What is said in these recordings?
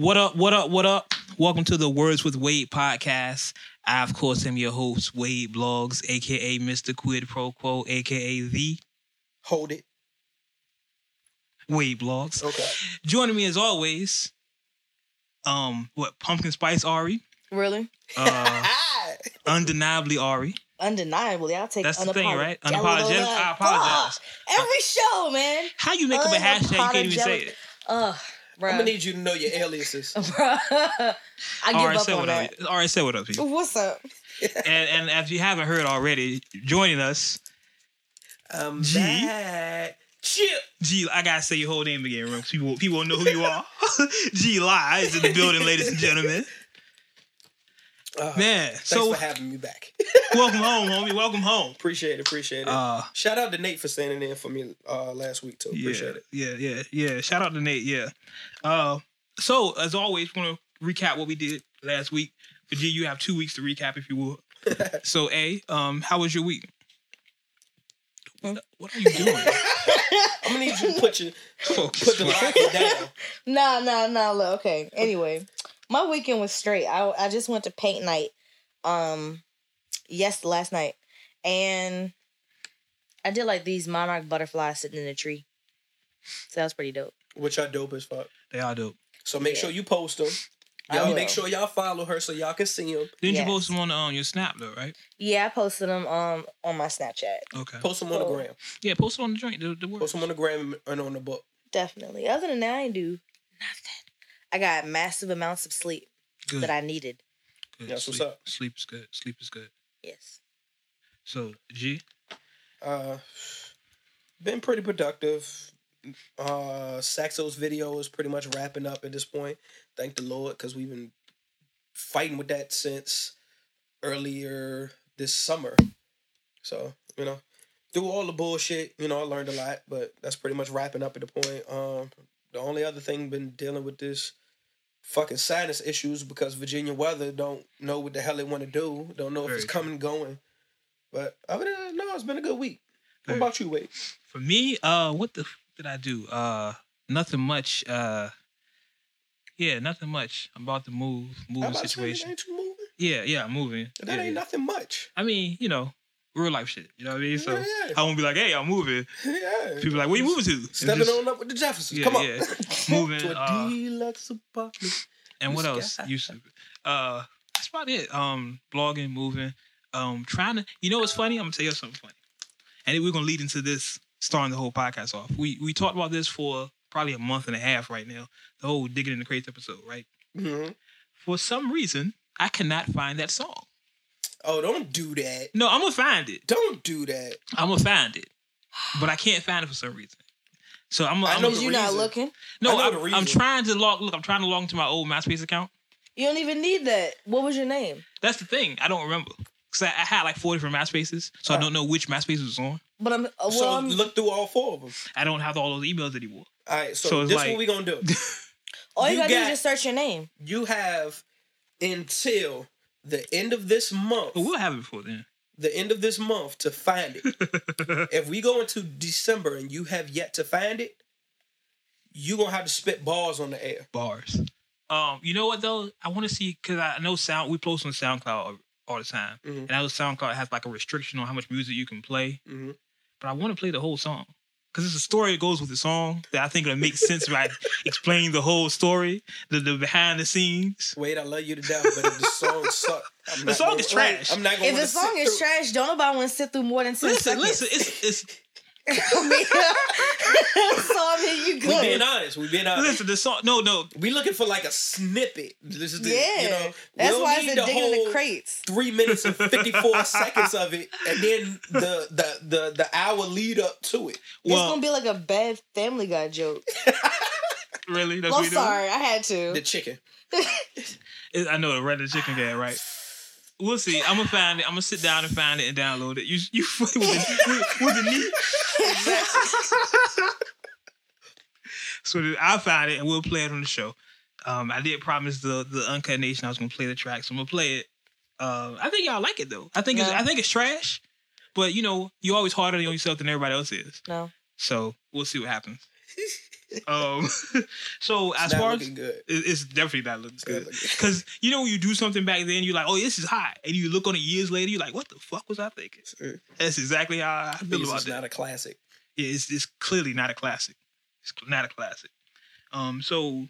What up? What up? What up? Welcome to the Words with Wade podcast. I, of course, am your host, Wade Blogs, aka Mr. Quid Pro Quo, aka the Hold it. Wade Blogs. Okay. Joining me as always, um, what Pumpkin Spice Ari, Really? uh, undeniably Ari. Undeniably, I'll take That's the thing, right? unapologetic. Unapologetic. I apologize. Every show, man. How you make up a hashtag? You can't even say it. Ugh, bro. I'm gonna need you to know your aliases. I give All right, up say on what that. up. All right, say what up, people. What's up? and and if you haven't heard already, joining us, I'm G. back. Chip. G. I gotta say your whole name again, Rim. so People people will know who you are. G. Lie is in the building, ladies and gentlemen. Uh, Man, thanks so for having me back. welcome home, homie. Welcome home. appreciate it. Appreciate it. Uh, Shout out to Nate for standing in for me uh, last week too. yeah, Appreciate it. yeah, yeah, yeah. Shout out to Nate. Yeah. Uh, so as always, want to recap what we did last week. For G, you have two weeks to recap, if you will. so, A, um, how was your week? What are you doing? I'm gonna need you to put your Focus. put the locket down. Nah, nah, nah. Look, okay. Anyway, my weekend was straight. I I just went to paint night, um, yes, last night, and I did like these monarch butterflies sitting in a tree. So that was pretty dope. Which are dope as fuck. They are dope. So make Yeah. sure you post them. Y'all will. make sure y'all follow her so y'all can see them. Didn't Yes. you post them on um, your Snap though, right? Yeah, I posted them um on my Snapchat. Okay. Post them on the gram. Yeah, post it on the joint. The, the words. Post them on the gram and on the book. Definitely. Other than that, I ain't do nothing. I got massive amounts of sleep Good. that I needed. Good. That's what's Sleep- up. Sleep is good. Sleep is good. Yes. So G, Uh, been pretty productive. Uh, Saxo's video is pretty much wrapping up at this point. Thank the Lord, because we've been fighting with that since earlier this summer. So you know, through all the bullshit, you know, I learned a lot. But that's pretty much wrapping up at the point. Um, the only other thing been dealing with this fucking sinus issues because Virginia weather don't know what the hell they want to do. Don't know if it's coming and going. But other than that, no, it's been a good week. What Very about you, Wade? for me, uh, what the f- did I do? Uh, nothing much. Uh, yeah, nothing much. I'm about to move, moving about to say, situation. You? Yeah, yeah, I'm moving. That Yeah, ain't yeah. nothing much. I mean, you know, real life shit. You know what I mean? So Yeah, yeah. I won't be like, hey, I'm moving. Yeah. People like, where you moving to? Stepping just- on up with the Jeffersons. Yeah, Come on. yeah. Moving, to a uh, deluxe apartment. And what else? You. Uh, that's about it. Um, blogging, moving, um, trying to. You know what's funny? I'm gonna tell you something funny, and then we're gonna lead into this, starting the whole podcast off. We we talked about this for probably a month and a half right now. The whole digging in the crates episode, right? Mhm. For some reason, I cannot find that song. Oh, don't do that. No, I'm gonna find it. Don't do that. I'm gonna find it, but I can't find it for some reason. So I'm. I I'm know I'm- Is not looking? no, I know I'm, I'm trying to log. Look, I'm trying to log into my old MySpace account. You don't even need that. What was your name? That's the thing. I don't remember. Cause I, I had like four different MySpaces, so I don't know which MySpace was on. But I'm uh, well. so I'm, look through all four of them. I don't have all those emails anymore. All right. So, So it's this like- what we gonna do. all you, you gotta do is just search your name. You have until the end of this month. But we'll have it before then. The end of this month to find it. if we go into December and you have yet to find it, you gonna have to spit bars on the air. Bars. Um, you know what though? I want to see because I know sound. We post on SoundCloud all, the time, Mhm. and I know SoundCloud has like a restriction on how much music you can play. Mhm. But I want to play the whole song because it's a story that goes with the song that I think it'll make sense if I explain the whole story, the, the behind the scenes. Wait, I love you to death, but if the song suck, I'm The song gonna- is trash. I'm not gonna. If the song sit is through- trash, don't nobody want to sit through more than ten Listen, seconds. listen. It's it's I mean, so I mean, you We being good. honest. We being honest. listen. The song. No, no. We looking for like a snippet. This is the, Yeah, you know, that's why need it's the a digging in whole the crates. Three minutes and fifty four seconds of it, and then the the the the hour lead up to it. it's gonna be like a bad Family Guy joke. really. That's I'm what we doing? sorry, I had to. The chicken. I know the red the chicken guy, right? We'll see. I'm gonna find it. I'm gonna sit down and find it and download it. You you with the, with, the knee. so that I'll find it and we'll play it on the show. Um, I did promise the the Uncut Nation I was gonna play the track, so I'm gonna play it. Uh, I think y'all like it though. I think it's I think it's trash, but you know you're always harder on yourself than everybody else is. No. So we'll see what happens. Um, so as far as good. it's definitely not looking It's good. Because you know when you do something back then, you're like, "Oh, this is hot," and you look on it years later, you're like, "What the fuck was I thinking?" That's exactly how I feel This about is that. not a classic. yeah, it's, it's clearly not a classic. It's not a classic. Um, so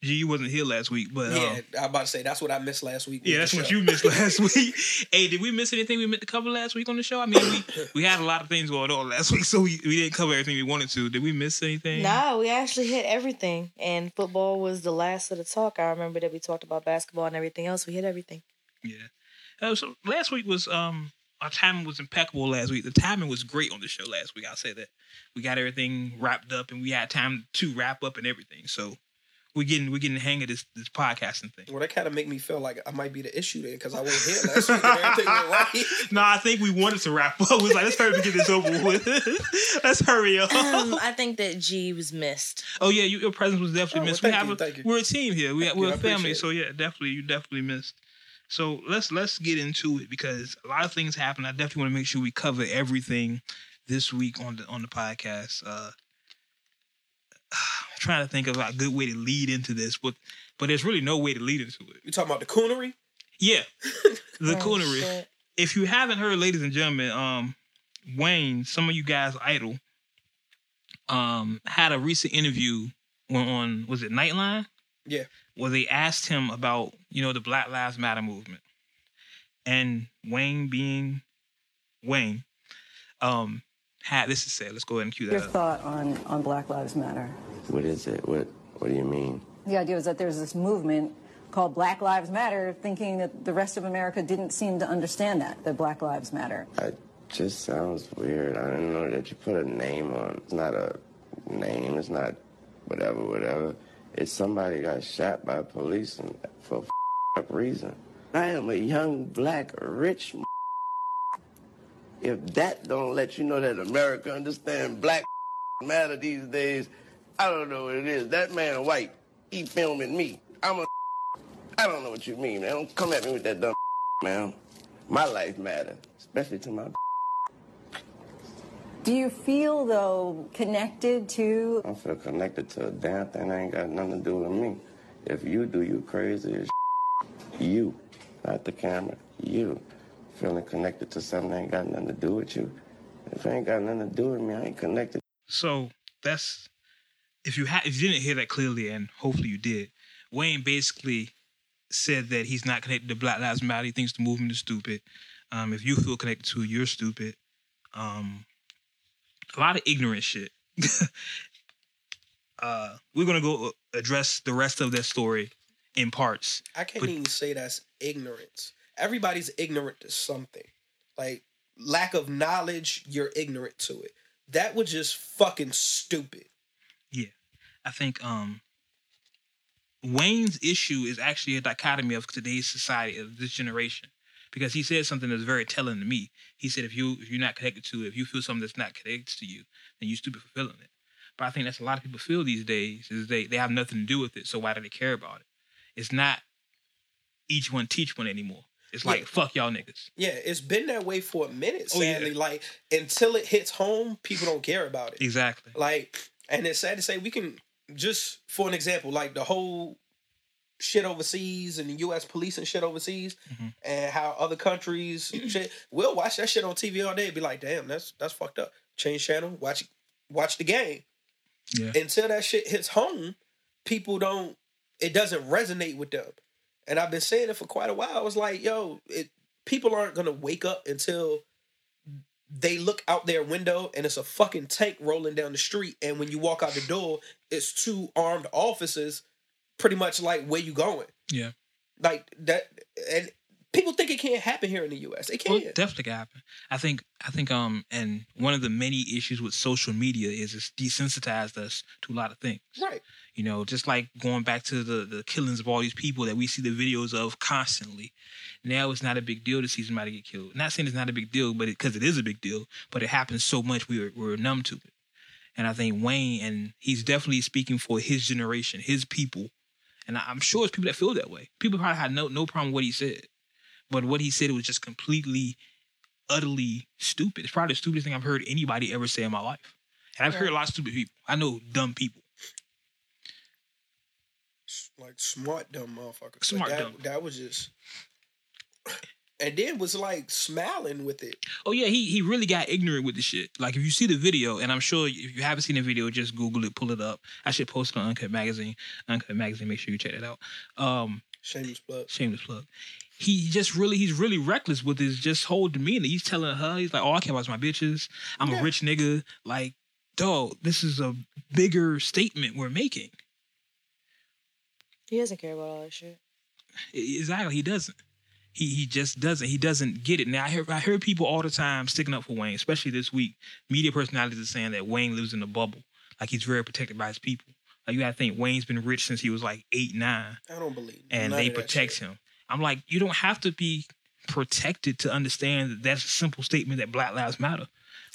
you wasn't here last week, but Yeah, um, I'm about to say that's what I missed last week. yeah, that's what you missed last week. hey, did we miss anything we meant to cover last week on the show? I mean, we we had a lot of things going on last week, so we, we didn't cover everything we wanted to. Did we miss anything? Nah, we actually hit everything, and football was the last of the talk. I remember that we talked about basketball and everything else. We hit everything. Yeah. Uh, so last week was um our timing was impeccable last week. The timing was great on the show last week. I'll say that. We got everything wrapped up and we had time to wrap up and everything. So we're getting we're getting the hang of this this podcasting thing. Well, that kind of make me feel like I might be the issue there because I wasn't here last week and everything went right. no, I think we wanted to wrap up. We was like, let's hurry up and get this over with. let's hurry up. Um, I think that G was missed. oh yeah, you, your presence was definitely Oh, well, missed. we have you, a, thank you. we're a team here. We, we're you, a I family. So yeah, definitely you definitely missed. So let's let's get into it because a lot of things happen. I definitely want to make sure we cover everything this week on the on the podcast. Uh, I'm trying to think of a good way to lead into this, but but there's really no way to lead into it. You talking about the coonery? Yeah, the Oh, coonery. shit. If you haven't heard, ladies and gentlemen, um, Wayne, some of you guys idol, um, had a recent interview on, on was it Nightline? Yeah. Where they asked him about you know the Black Lives Matter movement, and Wayne being Wayne, um, had this to say. Let's go ahead and cue Your that up. Your thought on, on Black Lives Matter? What is it? What What do you mean? The idea is that there's this movement called Black Lives Matter, thinking that the rest of America didn't seem to understand that, that Black Lives Matter. It just sounds weird. I didn't know that you put a name on. It's not a name. It's not whatever, whatever. It's somebody got shot by police and for a up reason. I am a young black rich. If that don't let you know that America understand black matter these days, I don't know what it is. That man white, he filming me. I'm a. I don't know what you mean, man. Don't come at me with that dumb man. My life matter, especially to my. Do you feel, though, connected to I feel connected to a damn thing that ain't got nothing to do with me. If you do, you crazy as you, not the camera. You feeling connected to something that ain't got nothing to do with you. If it ain't got nothing to do with me, I ain't connected. So that's if you had if you didn't hear that clearly, and hopefully you did. Wayne basically said that he's not connected to Black Lives Matter. He thinks the movement is stupid. Um, if you feel connected to it, you're stupid. Um, a lot of ignorant shit. uh, we're gonna go address the rest of that story in parts. I can't But- even say that's ignorance. Everybody's ignorant to something. Like lack of knowledge, you're ignorant to it. That was just fucking stupid. Yeah. I think um Wayne's issue is actually a dichotomy of today's society of this generation. Because he said something that's very telling to me. He said if you if you're not connected to it, if you feel something that's not connected to you, then you're stupid for feeling it. But I think that's a lot of people feel these days is they they have nothing to do with it, so why do they care about it? It's not each one teach one anymore. It's like Yeah. fuck y'all niggas. Yeah, it's been that way for a minute, Oh, yeah. sadly. Like until it hits home, people don't care about it. Exactly. Like, and it's sad to say we can just for an example, like the whole shit overseas and the U.S. police and shit overseas, Mhm. and how other countries shit. We'll watch that shit on TV all day. and Be like, damn, that's that's fucked up. Change channel, watch watch the game. Yeah. Until that shit hits home, people don't. It doesn't resonate with them. And I've been saying it for quite a while. I was like, yo, it people aren't gonna wake up until they look out their window and it's a fucking tank rolling down the street. And when you walk out the door, it's two armed officers, pretty much like where you going. Yeah. Like that and people think it can't happen here in the US. It Well, can. it definitely can happen. I think I think um and one of the many issues with social media is it's desensitized us to a lot of things. right. You know, just like going back to the the killings of all these people that we see the videos of constantly. Now it's not a big deal to see somebody get killed. Not saying it's not a big deal, but because it, is a big deal, but it happens so much we're we're numb to it. And I think Wayne and he's definitely speaking for his generation, his people. And I'm sure it's people that feel that way. People probably had no no problem with what he said, but what he said was just completely, utterly stupid. It's probably the stupidest thing I've heard anybody ever say in my life. And I've heard a lot of stupid people. I know dumb people. Like smart dumb motherfuckers. But Smart that, dumb. That was just. And then was like smiling with it. Oh yeah, he he really got ignorant with the shit. Like if you see the video, and I'm sure if you haven't seen the video, just Google it, pull it up. I should post it on Uncut Magazine. Uncut Magazine, make sure you check it out. Um, Shameless plug. shameless plug. He just really, he's really reckless with his just whole demeanor. He's telling her, he's like, "Oh, I care about my bitches. I'm Yeah. a rich nigga." Like, dog, this is a bigger statement we're making. He doesn't care about all that shit. Exactly, he doesn't. He he just doesn't. He doesn't get it. Now I hear I hear people all the time sticking up for Wayne, especially this week. Media personalities are saying that Wayne lives in a bubble, like he's very protected by his people. Like you gotta think Wayne's been rich since he was like eight, nine, I don't believe. and they protect him. I'm like, you don't have to be protected to understand that that's a simple statement that Black Lives Matter.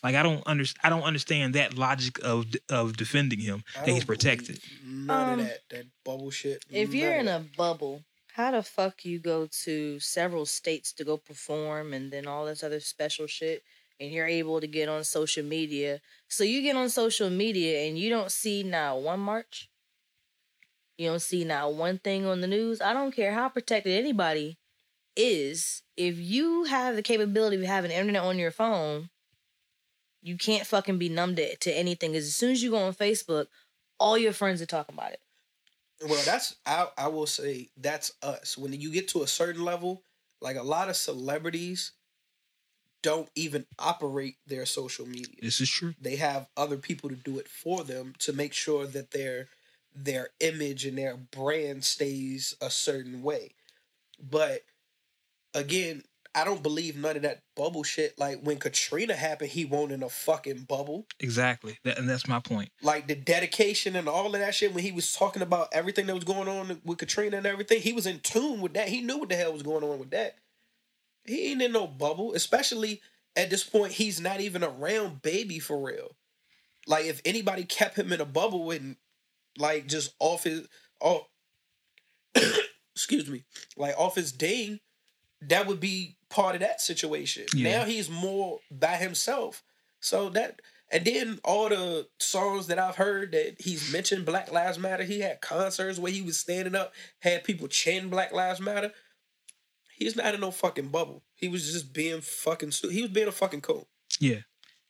Like I don't under, I don't understand that logic of of defending him I that he's protected. None Um, of that. That bubble shit. If none you're in a bubble, how the fuck you go to several states to go perform and then all this other special shit and you're able to get on social media. So you get on social media and you don't see now one march. You don't see now one thing on the news. I don't care how protected anybody is. If you have the capability of having internet on your phone, you can't fucking be numbed to, to anything. As soon as you go on Facebook, all your friends are talking about it. Well, that's I I will say that's us. When you get to a certain level, like a lot of celebrities don't even operate their social media. This is true. They have other people to do it for them to make sure that their their image and their brand stays a certain way. But again, I don't believe none of that bubble shit. Like when Katrina happened, he won't in a fucking bubble. Exactly, that, and that's my point. like the dedication and all of that shit when he was talking about everything that was going on with Katrina and everything, he was in tune with that. He knew what the hell was going on with that. He ain't in no bubble, especially at this point. He's not even around baby for real. Like if anybody kept him in a bubble and like just off his off, excuse me, like off his ding, that would be part of that situation. Yeah. Now he's more by himself. So that and then all the songs that I've heard that he's mentioned Black Lives Matter. He had concerts where he was standing up, had people chanting Black Lives Matter. He's not in no fucking bubble. He was just being fucking. He was being a fucking cool. Yeah,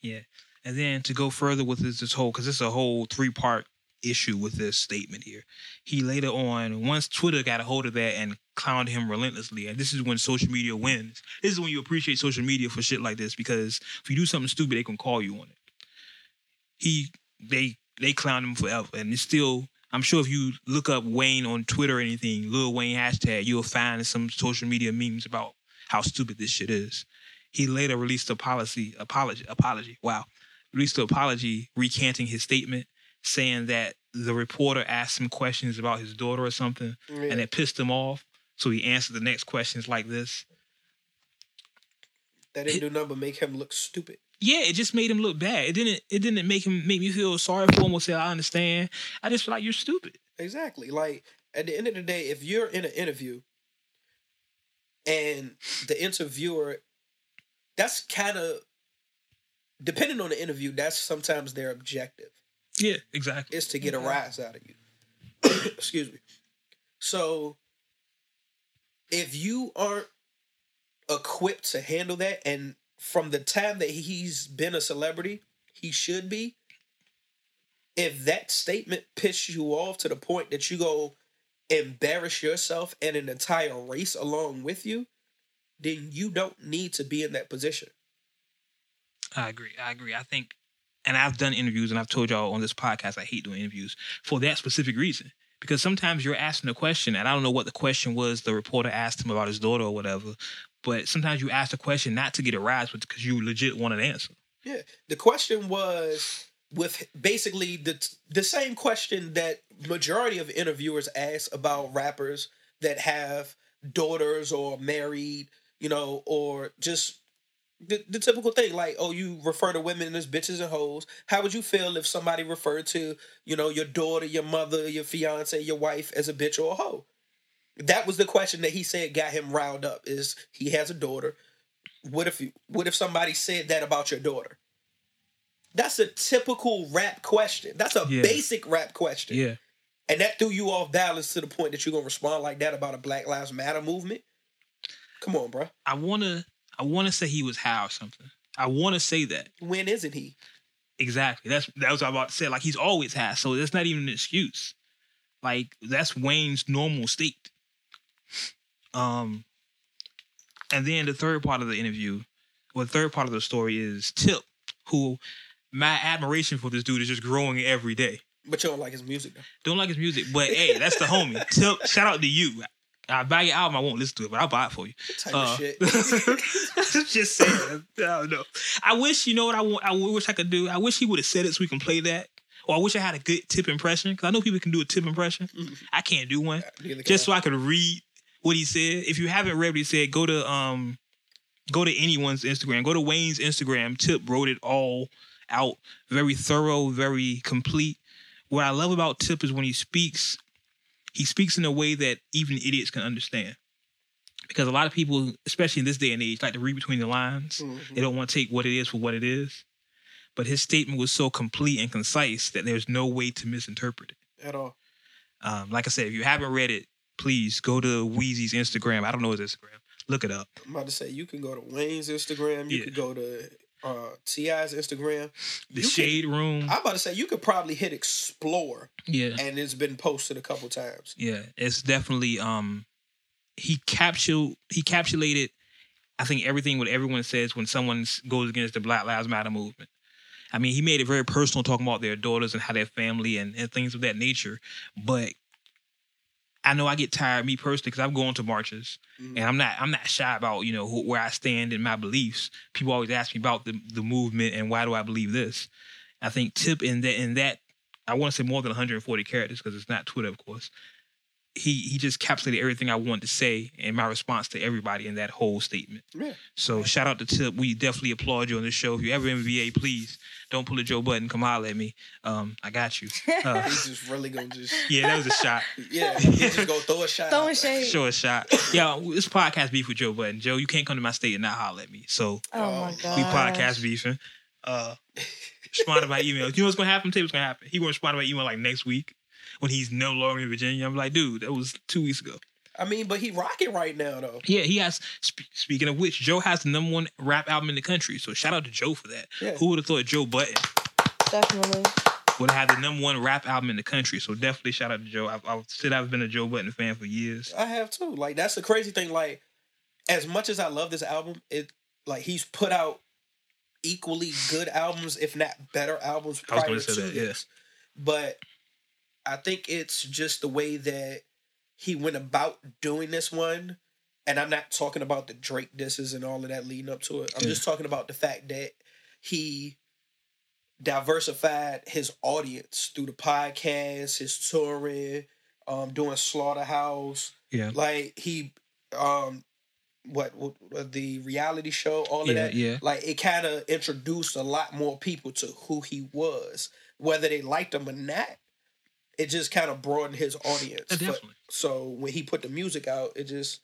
yeah. And then to go further with this, this whole because it's a whole three part issue with this statement here. He later on, once Twitter got a hold of that and clowned him relentlessly, and this is when social media wins. This is when you appreciate social media for shit like this because if you do something stupid, they can call you on it. He they they clowned him forever, and it's still. I'm sure if you look up Wayne on Twitter or anything, Lil Wayne hashtag, you'll find some social media memes about how stupid this shit is. He later released a policy apology apology. Wow. Released an apology recanting his statement, saying that the reporter asked him questions about his daughter or something, and it pissed him off. So he answered the next questions like this. that didn't do nothing but make him look stupid. Yeah, it just made him look bad. It didn't it didn't make him make me feel sorry for him or say I understand. I just feel like you're stupid. Exactly. Like at the end of the day, if you're in an interview and the interviewer, that's kind of depending on the interview. That's sometimes their objective Yeah, exactly. is to get Okay. a mm-hmm. rise out of you. Excuse me. So if you aren't equipped to handle that, and from the time that he's been a celebrity, he should be. If that statement pisses you off to the point that you go embarrass yourself and an entire race along with you, then you don't need to be in that position. I agree. I agree. I think, and I've done interviews, and I've told y'all on this podcast, I hate doing interviews for that specific reason. Because sometimes you're asking a question, and I don't know what the question was. The reporter asked him about his daughter or whatever. But sometimes you ask a question not to get a rise, but because you legit want an answer. Yeah. The question was with basically the the same question that majority of interviewers ask about rappers that have daughters or married, you know, or just the, the typical thing like, oh, you refer to women as bitches and hoes. How would you feel if somebody referred to, you know, your daughter, your mother, your fiance, your wife as a bitch or a hoe? That was the question that he said got him riled up. Is he has a daughter? What if you, what if somebody said that about your daughter? That's a typical rap question. That's a Yeah. basic rap question. Yeah. and that threw you off balance to the point that you're gonna respond like that about a Black Lives Matter movement. Come on, bro. I wanna I wanna say he was high or something. I wanna say that. When isn't he? Exactly. That's that was what I was about to say. Like he's always high, so that's not even an excuse. Like that's Wayne's normal state. Um, and then the third part of the interview, well, the third part of the story is Tip, who my admiration for this dude is just growing every day. But you don't like his music though. Don't like his music, but hey, that's the homie. Tip, shout out to you. I buy your album, I won't listen to it, but I'll buy it for you. Type Uh, of shit. just saying. I don't know. I wish you know what I want. I wish I could do. I wish he would have said it so we can play that. Or I wish I had a good tip impression because I know people can do a tip impression. I can't do one. Just so I. I could read what he said. If you haven't read what he said, go to um, go to anyone's Instagram. Go to Wayne's Instagram. Tip wrote it all out. Very thorough. Very complete. What I love about Tip is when he speaks, he speaks in a way that even idiots can understand. Because a lot of people, especially in this day and age, like to read between the lines. Mhm. They don't want to take what it is for what it is. But his statement was so complete and concise that there's no way to misinterpret it. at all. Um, like I said, if you haven't read it, please go to Weezy's Instagram. I don't know his Instagram. Look it up. I'm about to say you can go to Wayne's Instagram. You Yeah. could go to uh, T.I.'s Instagram. The Shade Room. I'm about to say you could probably hit explore, yeah. and it's been posted a couple times. Yeah. It's definitely um he captured he capsulated I think everything what everyone says when someone goes against the Black Lives Matter movement. I mean, he made it very personal talking about their daughters and how their family and, and things of that nature. But I know I get tired, me personally, because I'm going to marches Mhm. and I'm not I'm not shy about you know who, where I stand in my beliefs. People always ask me about the the movement and why do I believe this. I think Tip in that in that I want to say more than 140 characters because it's not Twitter, of course. He he just capsulated everything I wanted to say and my response to everybody in that whole statement. Yeah. So shout out to Tip. We definitely applaud you on this show. If you ever in VA, please don't pull a Joe Budden. Come holler at me. Um, I got you. Uh, He's just really gonna just yeah, that was a shot. yeah. He just go throw a shot. Throw a shade. Show a shot. Yeah, this podcast beef with Joe Budden. Joe, you can't come to my state and not holler at me. So Oh my god. we podcast beefing. Uh, respond to my email. You know what's gonna happen? Tell what's gonna happen. He gonna respond to my email like next week when he's no longer in Virginia. I'm like, dude, that was two weeks ago. I mean, but he rocking right now though. Yeah, he has. Sp- speaking of which, Joe has the number one rap album in the country. So shout out to Joe for that. Yeah. Who would have thought Joe Budden Definitely. would have had the number one rap album in the country? So definitely shout out to Joe. I've, I've said I've been a Joe Budden fan for years. I have too. Like that's the crazy thing. Like as much as I love this album, it like he's put out equally good albums, if not better albums I was prior gonna say to that, yeah. But I think it's just the way that he went about doing this one. And I'm not talking about the Drake disses and all of that leading up to it. I'm Yeah. just talking about the fact that he diversified his audience through the podcast, his touring, um, doing Slaughterhouse, Yeah. like he um what, what the reality show all of Yeah, that yeah. like it kind of introduced a lot more people to who he was whether they liked him or not it just kind of broadened his audience Yeah, But- definitely. so when he put the music out it just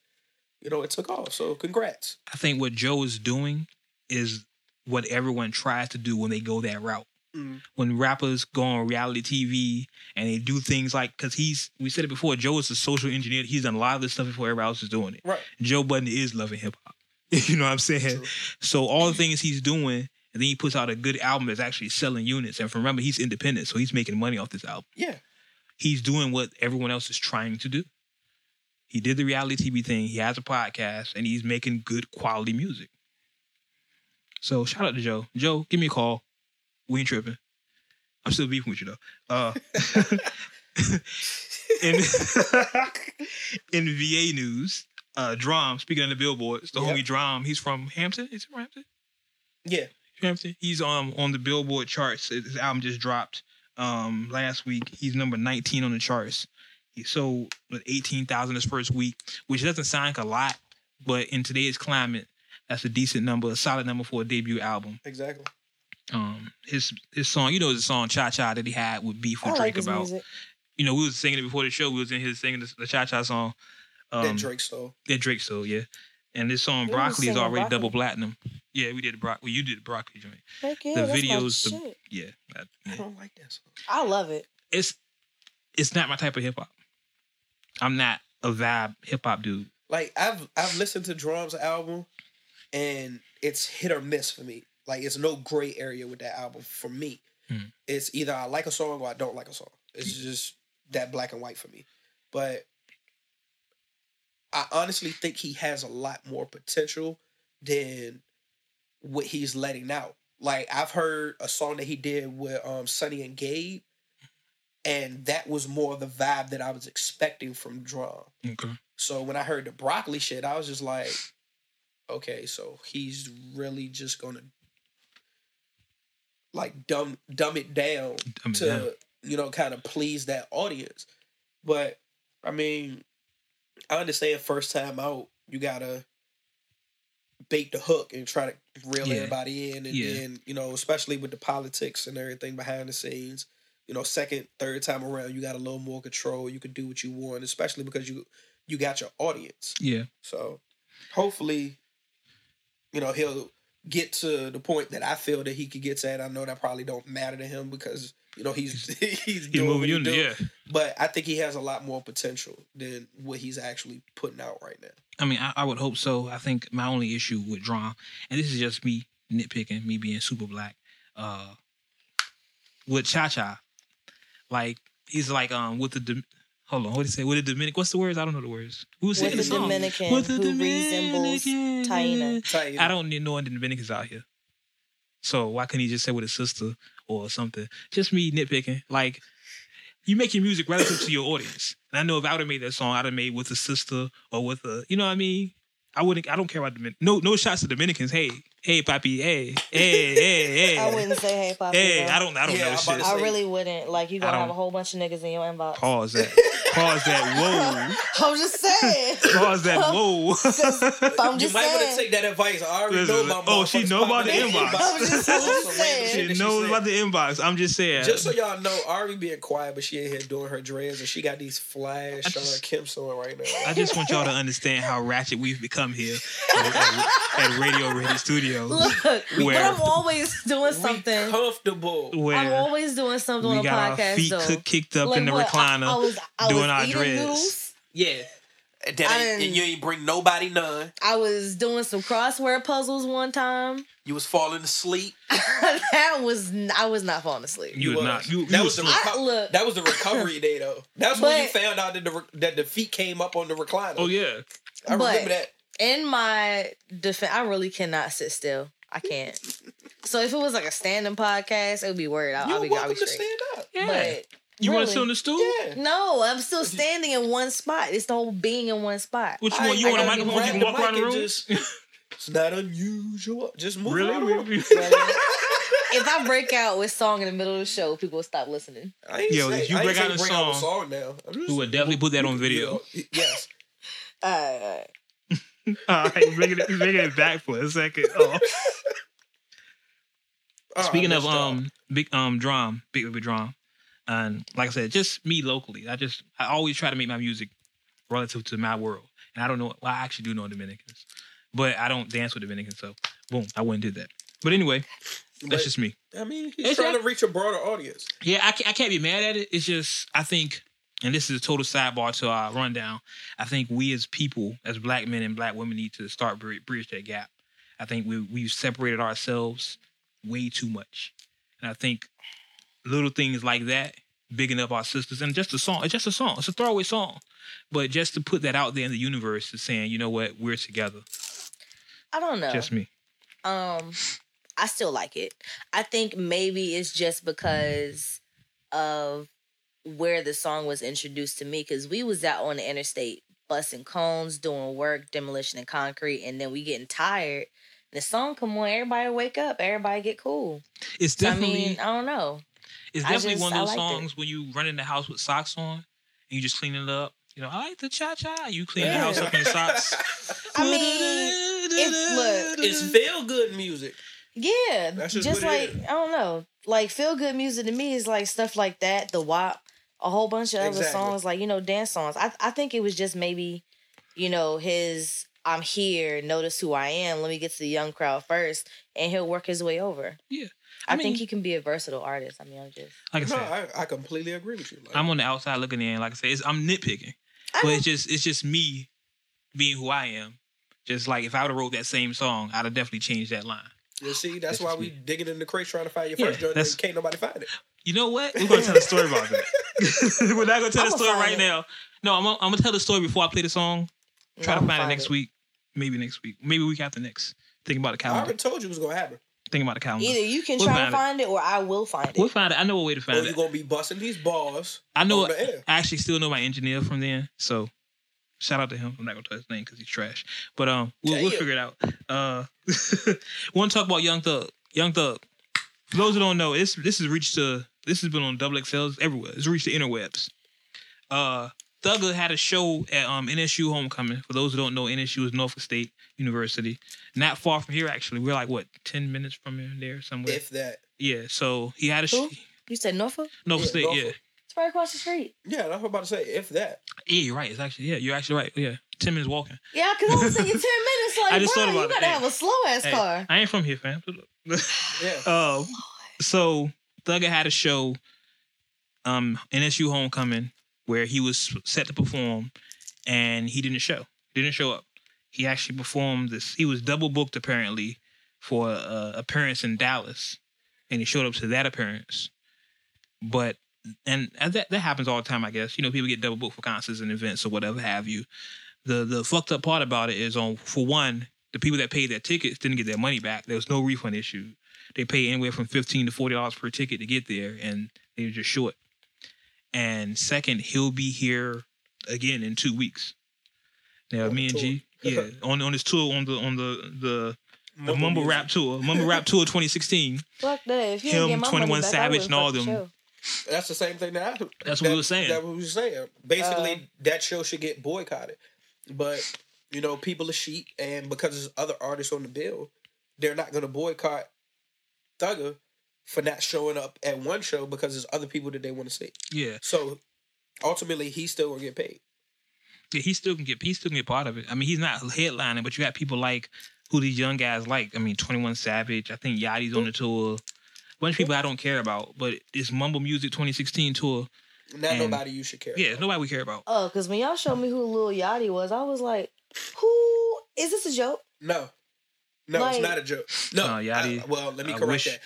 you know it took off so congrats I think what Joe is doing is what everyone tries to do when they go that route. Mm. When rappers go on reality TV and they do things like, because he's, we said it before, Joe is a social engineer. He's done a lot of this stuff before everybody else is doing it. right Joe Budden is loving hip hop. you know what I'm saying? True. So all the things he's doing, and then he puts out a good album that's actually selling units. And from remember, he's independent, so he's making money off this album. yeah He's doing what everyone else is trying to do. He did the reality TV thing. He has a podcast, and he's making good quality music. So shout out to Joe. Joe, give me a call. We ain't tripping. I'm still beefing with you though. Uh, in in VA news, uh, Drum. Speaking of the billboards, the Yep. homie Drum. He's from Hampton. Is it from Hampton? yeah Hampton. He's um on the Billboard charts. His album just dropped um last week. He's number 19 on the charts. He sold with 18,000 his first week, which doesn't sound like a lot, but in today's climate, that's a decent number, a solid number for a debut album. exactly Um, his his song, you know, the song "Cha Cha" that he had with Beef I with like Drake his about. music. You know, we was singing it before the show. We was in his singing the, the Cha Cha song. Um, that drake stole that Drake stole, yeah. And this song We "Broccoli" is already Broccoli. double platinum. Yeah, we did the broccoli. Well, you did the broccoli joint. Heck yeah, the that's my videos, the, shit. yeah, i yeah. don't like that song I love it. it's it's not my type of hip hop. I'm not a vibe hip hop dude. Like I've I've listened to D.R.A.M.'s album, and it's hit or miss for me. Like it's no gray area with that album for me. Hmm. It's either I like a song or I don't like a song. It's just that black and white for me. But I honestly think he has a lot more potential than what he's letting out. Like I've heard a song that he did with um Sonny and Gabe, and that was more the vibe that I was expecting from Drum. Okay. So when I heard the broccoli shit, I was just like, okay, so he's really just gonna like dumb dumb it down Dumb it to down. you know kind of please that audience. But I mean, I understand first time out, you gotta bait the hook and try to reel Yeah. everybody in, and Yeah. then you know, especially with the politics and everything behind the scenes. You know, second, third time around, you got a little more control. You can do what you want, especially because you you got your audience. Yeah. So hopefully, you know, he'll get to the point that I feel that he could get to. And I know that probably don't matter to him because you know he's he's He's doing what moving he unit, do. yeah. But I think he has a lot more potential than what he's actually putting out right now. I mean, I, I would hope so. I think my only issue with D.R.A.M., and this is just me nitpicking, me being super black, uh, with Cha Cha, like he's like um with the Dom- hold on, what did he say? With the Dominican, what's the words? I don't know the words. Who was With the the song? Dominican With the who resembles Dominican. Taina. Taina. I don't need no one Dominicans out here. So why couldn't he just say with his sister or something? Just me nitpicking. Like you make your music relative to your audience. And I know if I would have made that song, I'd have made with a sister or with a, you know what I mean? I wouldn't. I don't care about Domin. No, no shots to Dominicans. Hey, hey, papi. Hey, hey, hey, hey. I wouldn't say hey Poppy. Hey, though. I don't. I don't Yeah, know I'm shit. I really wouldn't. Like you gonna have a whole bunch of niggas in your inbox. Pause that. Pause that. Whoa. I'm just saying. Pause that. Whoa. I'm You just might want to take that advice. I already Listen, know my oh, she motherfuckers know about the popping inbox. I'm just- I'm just saying. she knows said. about the inbox. I'm just saying. Just so y'all know, Ari being quiet, but she in here doing her dreads, and she got these flash I Sean just- Kemp's on right now. I just want y'all to understand how ratchet we've become here at, at, at Radio Ready Studio. Look, Where- but I'm always doing We something. comfortable. I'm always doing something we on a got our podcast feet though. kicked up Like in the what? Recliner, I, was, I doing was our dreads. noodles. Yeah. And, that I ain't- done- you ain't bring nobody none. I was doing some crossword puzzles one time. You was falling asleep. that was n- I was not falling asleep. You was not. You, that you was the was- I- look. that was the recovery day though. That's when you found out that the re- that the feet came up on the recliner. oh yeah. I But- remember that. In my defense, I really cannot sit still. I can't. so if it was like a standing podcast, it would be weird. I'll, You're I'll be, I'll be to stand up. Yeah. But you want to sit on the stool? Yeah. No, I'm still standing in one spot. It's the whole being in one spot. Which one? I- You I want a gotta microphone? You can walk around the mic and room. just- It's not unusual. Just move really? around. If I break out with song in the middle of the show, people will stop listening. I ain't Yo, say, if you I ain't break out a bring song, a song now. Just- We would definitely put that on video. You know, yes. All right, all right. All right, bringing it, bringing it back for a second. Oh. Oh, Speaking of um big um drum, big big drum, and like I said, just me locally. I just I always try to make my music relative to my world, and I don't know. Well, I actually do know Dominicans, but I don't dance with Dominicans. So boom, I wouldn't do that. But anyway, But, that's just me. I mean, he's It's trying to reach a broader audience. Yeah, I can't, I can't be mad at it. It's just I think, and this is a total sidebar to our rundown. I think we as people, as black men and black women, need to start bri- bridge that gap. I think we we've separated ourselves way too much, and I think little things like that, bigging up our sisters, and just a song. It's just a song. It's a throwaway song, but just to put that out there in the universe is saying, you know what, we're together. I don't know. Just me. Um, I still like it. I think maybe it's just because of where the song was introduced to me. Because we was out on the interstate busting cones, doing work, demolition and concrete, and then we getting tired. The song come on, everybody wake up, everybody get cool. It's So, I definitely mean, I don't know. It's definitely just- one of those liked it. songs when you run in the house with socks on and you just clean it up. You know, I like the cha cha. You clean the house up in socks. I mean, if- look, It's feel good music. Yeah, That's just, just like. I don't know, like feel good music to me is like stuff like that, the WAP, a whole bunch of other songs, like you know, dance songs. I I think it was just maybe, you know, his I'm here, notice who I am. Let me get to the young crowd first, and he'll work his way over. I, I think he can be a versatile artist. I mean, I'm just. Like I No, said, I, I completely agree with you. Like, I'm on the outside looking in. Like I said, it's, I'm nitpicking, I but it's just it's just me being who I am. Just like if I would have wrote that same song, I'd have definitely changed that line. you see, that's That's why we me. digging in the crates trying to find your Yeah, first joint, that's- can't nobody find it. You know what? We're gonna tell a story about that. We're not gonna tell I'ma the story right it. now. No, I'm gonna, I'm gonna tell the story before I play the song. Try No, to I'ma find, it next it. week. Maybe next week. Maybe week after next. Thinking about the calendar. I calendar. already told you it was gonna happen. Thinking about the calendar. Either you can We'll try find and it. find it, or I will find it. We'll find it. I know a way to Or find you're it. gonna be busting these bars. I know. on air. I actually still know my engineer from then. So shout out to him. I'm not gonna tell his name because he's trash. But um, we'll, we'll Damn. figure it out. Uh, want to talk about Young Thug? Young Thug. For those who don't know, this this has reached the this has been on double XLs everywhere. It's reached the interwebs. Uh, Thugger had a show at um NSU homecoming. For those who don't know, NSU is Norfolk State University, not far from here. Actually, we're like what ten minutes from here, there somewhere. If that, yeah. So he had a sh- Who? You said Norfolk? Norfolk Yeah, State. Norfolk. Yeah. It's right across the street. yeah, that's what I'm about to say. If that, Yeah, you're right. It's actually yeah, you're actually right. Yeah, ten minutes walking. Yeah, because I was thinking ten minutes. Like, I just bro, thought about you it. gotta Hey. have a slow ass Hey, car. I ain't from here, fam. yeah, um, so Thugger had a show, um, NSU homecoming, where he was set to perform, and he didn't show. Didn't show up. He actually performed this. He was double booked apparently for a appearance in Dallas, and he showed up to that appearance. But and that that happens all the time, I guess. You know, people get double booked for concerts and events or whatever have you. The the fucked up part about it is on for one, the people that paid their tickets didn't get their money back. There was no refund issued. They pay anywhere from fifteen to forty dollars per ticket to get there, and they're just short. And second, he'll be here again in two weeks. Now, On me and the G, yeah, on on his tour on the on the the, the Mumble Mumble. Rap tour, Mumble Rap tour 2016. Fuck that. If you Him, didn't get my 21 back, Savage, and all them. show. That's the same thing that I. That's what that, we were saying. That's what we were saying. Basically, Uh, that show should get boycotted. But you know, people are sheep, and because there's other artists on the bill, they're not going to boycott Thugger for not showing up at one show because there's other people that they want to see. Yeah, So ultimately, he's still going to get paid. yeah, he still can get he still can get part of it. I mean, he's not headlining, but you got people like who these young guys like. I mean, 21 Savage. I think Yachty's on the tour. A bunch of people I don't care about, but it's Mumble Music 2016 tour. Not And- nobody you should care. Yeah, about. it's nobody we care about. Oh, because when y'all showed me who Lil Yachty was, I was like, who is this a joke? No, no, Like- it's not a joke. No, No, Yachty, I- well, let me correct wish- that.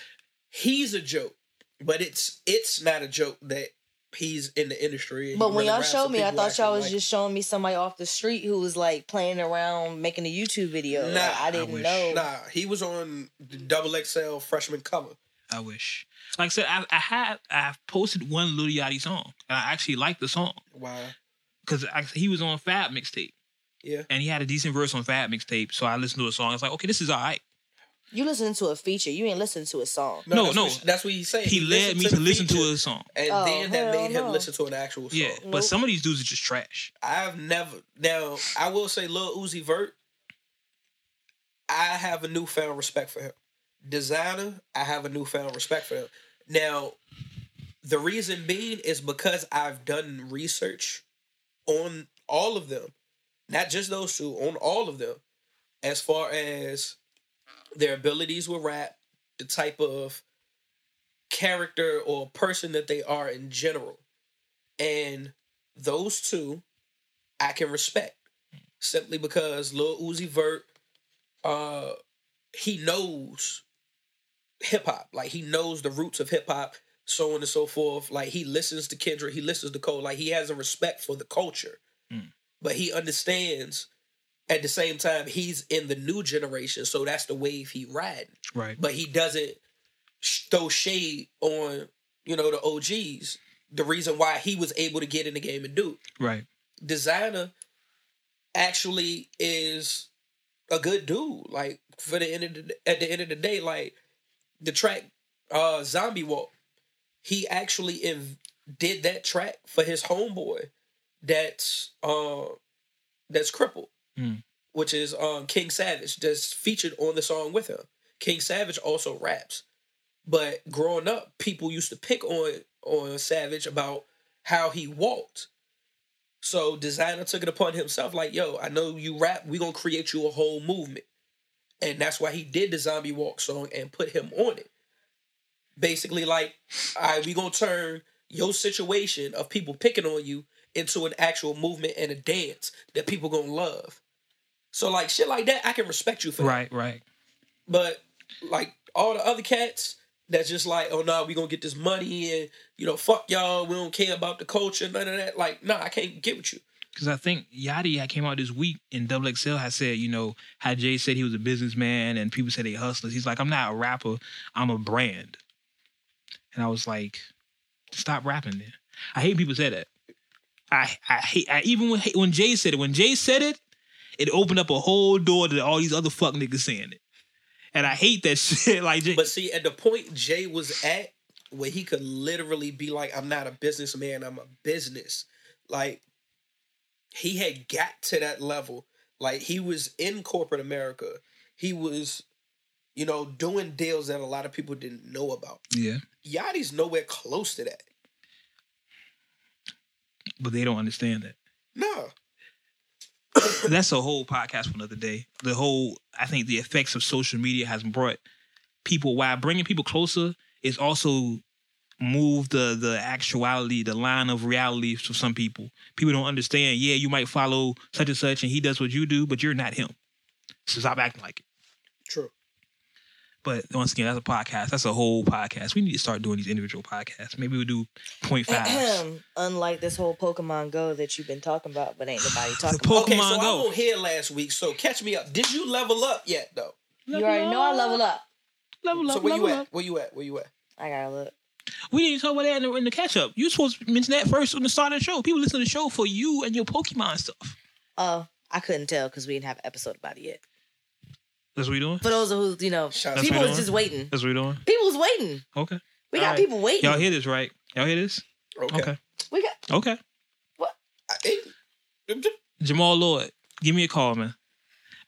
He's a joke, but it's it's not a joke that he's in the industry. But when y'all showed me, I thought y'all was like just showing me somebody off the street who was like playing around making a YouTube video. Nah, Like, I I didn't wish. know. Nah, he was on the double XL freshman cover. I wish. Like I said, I, I had I posted one Lil Yachty song, and I actually like the song Why? because he was on Fab mixtape, Yeah. and he had a decent verse on Fab mixtape. So I listened to a song. I was like, okay, this is all right. You listening to a feature. You ain't listening to a song. No, that's no. What, that's what he's saying. He led me to the listen to a song. and Oh, then that hell made him no. listen to an actual song. Yeah, Nope. but some of these dudes are just trash. I've never. Now, I will say, Lil Uzi Vert. I have a newfound respect for him. Desiigner, I have a newfound respect for him. Now, the reason being is because I've done research on all of them, not just those two, on all of them, as far as their abilities with rap, the type of character or person that they are in general. And those two I can respect simply because Lil Uzi Vert, uh, he knows hip hop. Like he knows the roots of hip hop, so on and so forth. Like he listens to Kendrick, he listens to Cole. Like he has a respect for the culture. But he understands. At the same time, he's in the new generation, so that's the wave he riding. Right. But he doesn't throw shade on you know the OGs. The reason why he was able to get in the game and do it Right. Desiigner actually is a good dude. Like for the end of the, at the end of the day, like the track uh Zombie Walk, he actually inv- did that track for his homeboy that's uh that's crippled. Hmm. Which is um King Savage that's featured on the song with him. King Savage also raps. But growing up, people used to pick on on Savage about how he walked. So Desiigner took it upon himself, like, yo, I know you rap, we gonna create you a whole movement. And that's why he did the zombie walk song and put him on it. basically like, all right, we gonna turn your situation of people picking on you into an actual movement and a dance that people gonna love. So like shit like that, I can respect you for that. Right, right. But like all the other cats that's just like, oh no, we gonna get this money and you know, fuck y'all, we don't care about the culture, none of that. Like, nah, I can't get with you. Because I think Yachty had came out this week and Double XL had said, you know, how Jay said he was a businessman and people said they hustlers. He's like, I'm not a rapper, I'm a brand. And I was like, stop rapping then. I hate people say that. I I hate I even when when Jay said it, when Jay said it, it opened up a whole door to all these other fuck niggas saying it. And I hate that shit. Like Jay, But see, at the point Jay was at, where he could literally be like, I'm not a businessman, I'm a business. Like, he had got to that level. Like, he was in corporate America. He was, you know, doing deals that a lot of people didn't know about. yeah. Yachty's nowhere close to that. But they don't understand that. No. that's a whole podcast for another day. The whole, I think, the effects of social media has brought people while bringing people closer is also moved the the actuality, the line of reality for some people. People don't understand. Yeah, you might follow such and such, and he does what you do, but you're not him. So stop acting like it. True. But once again, that's a podcast. That's a whole podcast. We need to start doing these individual podcasts. Maybe we'll do point five. Unlike this whole Pokemon Go that you've been talking about, but ain't nobody talking Po- about. okay, so Pokemon I Go. wasn't here last week, so catch me up. Did you level up yet, though? You already know I level up. Level up. so where you at? up. Where you at? Where you at? I gotta look. We didn't talk about that in the, in the catch up. You supposed to mention that first on the start of the show. People listen to the show for you and your Pokemon stuff. Oh, I couldn't tell because we didn't have an episode about it yet. That's what we doing. For those who you know, Shout people to was just waiting. That's what we doing. People was waiting. Okay. We got Alright. people waiting. Y'all hear this, right? Y'all hear this? Okay. Okay. We got Okay. I- it- Jamal Lloyd, give me a call, man.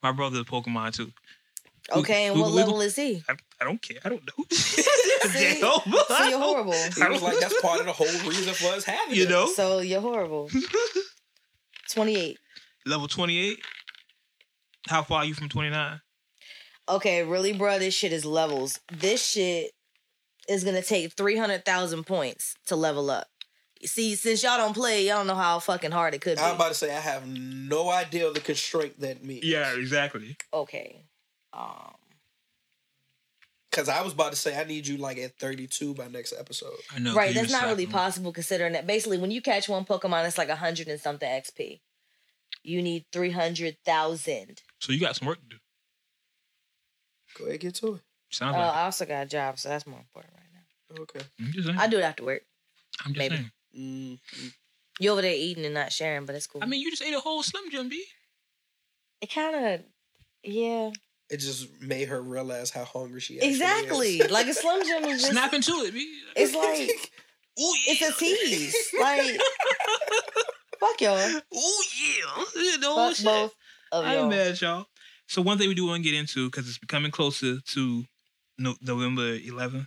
My brother's Pokemon too. okay. And we- what we- level is he? I, I don't care. I don't know. See? Damn. So you're horrible. He was like, that's part of the whole reason for us having You it. know, So you're horrible. Twenty eight. level twenty eight. How far are you from twenty nine? Okay, really, bro. This shit is levels. This shit is gonna take three hundred thousand points to level up. See, since y'all don't play, y'all don't know how fucking hard it could be. I'm about to say I have no idea the constraint that means. Yeah, exactly. okay. Um. Because I was about to say I need you like at 32 by next episode. I know. right, 'cause you that's not really him. possible considering that basically when you catch one Pokemon, it's like a hundred and something XP. You need three hundred thousand. So you got some work to do. Go ahead, get to it. Sounds Uh, like. I also got a job, so that's more important right now. Okay. I'm just saying. I do it after work. I'm just maybe. saying. Mm, You over there eating and not sharing, but it's cool. I mean, you just ate a whole Slim Jim, B. it kind of, yeah, it just made her realize how hungry she actually exactly. is. like a Slim Jim is just, Snap into it, B. it's like Ooh, it's yeah. a tease. Like, fuck y'all. Ooh, yeah. The whole Fuck Oh, shit. both of I ain't y'all. mad at y'all. So one thing we do want to get into because it's becoming closer to no, November 11th.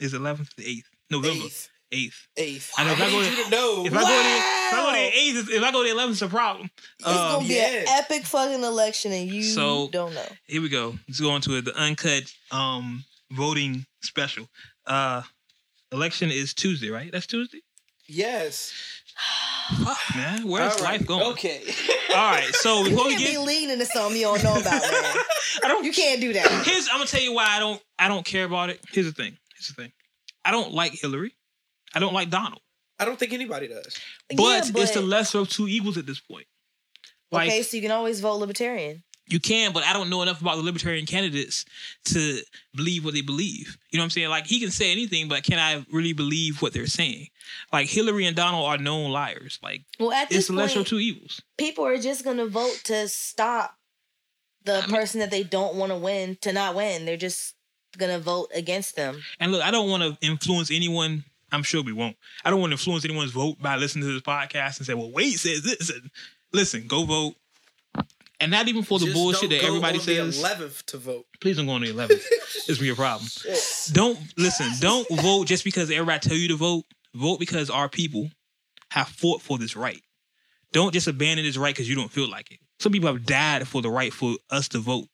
Is 11th? The 8th. November Eighth. 8th. Eighth. I know if I need go you to- to know. If I go to the, if I go to 8th, if I go to the 11th, it's a problem. It's Um, gonna be an epic fucking election, and you So- don't know. here we go. Let's go into it. The uncut um voting special. Uh election is Tuesday, right? That's Tuesday? Yes. Fuck, man. Where's All right. life going? Okay. All right. So You before we can't be get leaning into something you don't know about, man. I don't You can't do that. Here's I'm gonna tell you why I don't I don't care about it. Here's the thing. Here's the thing. I don't like Hillary. I don't like Donald. I don't think anybody does. But, Yeah, it's the lesser of two evils at this point. Like okay, so you can always vote libertarian. You can, but I don't know enough about the libertarian candidates to believe what they believe. You know what I'm saying? Like he can say anything, but can I really believe what they're saying? Like Hillary and Donald are known liars. Like Well, at it's this the lesser of two evils. people are just gonna vote to stop the I mean- person that they don't want to win to not win. They're just gonna vote against them. And look, I don't want to influence anyone. I'm sure we won't. I don't want to influence anyone's vote by listening to this podcast and say, "Well, Wade says this." And listen, go vote. And not even for the Just bullshit that everybody says. The 11th to vote. Please don't go on the 11th. it's be a problem. Don't listen. Don't vote just because everybody tell you to vote. Vote because our people have fought for this right. Don't just abandon this right because you don't feel like it. Some people have died for the right for us to vote.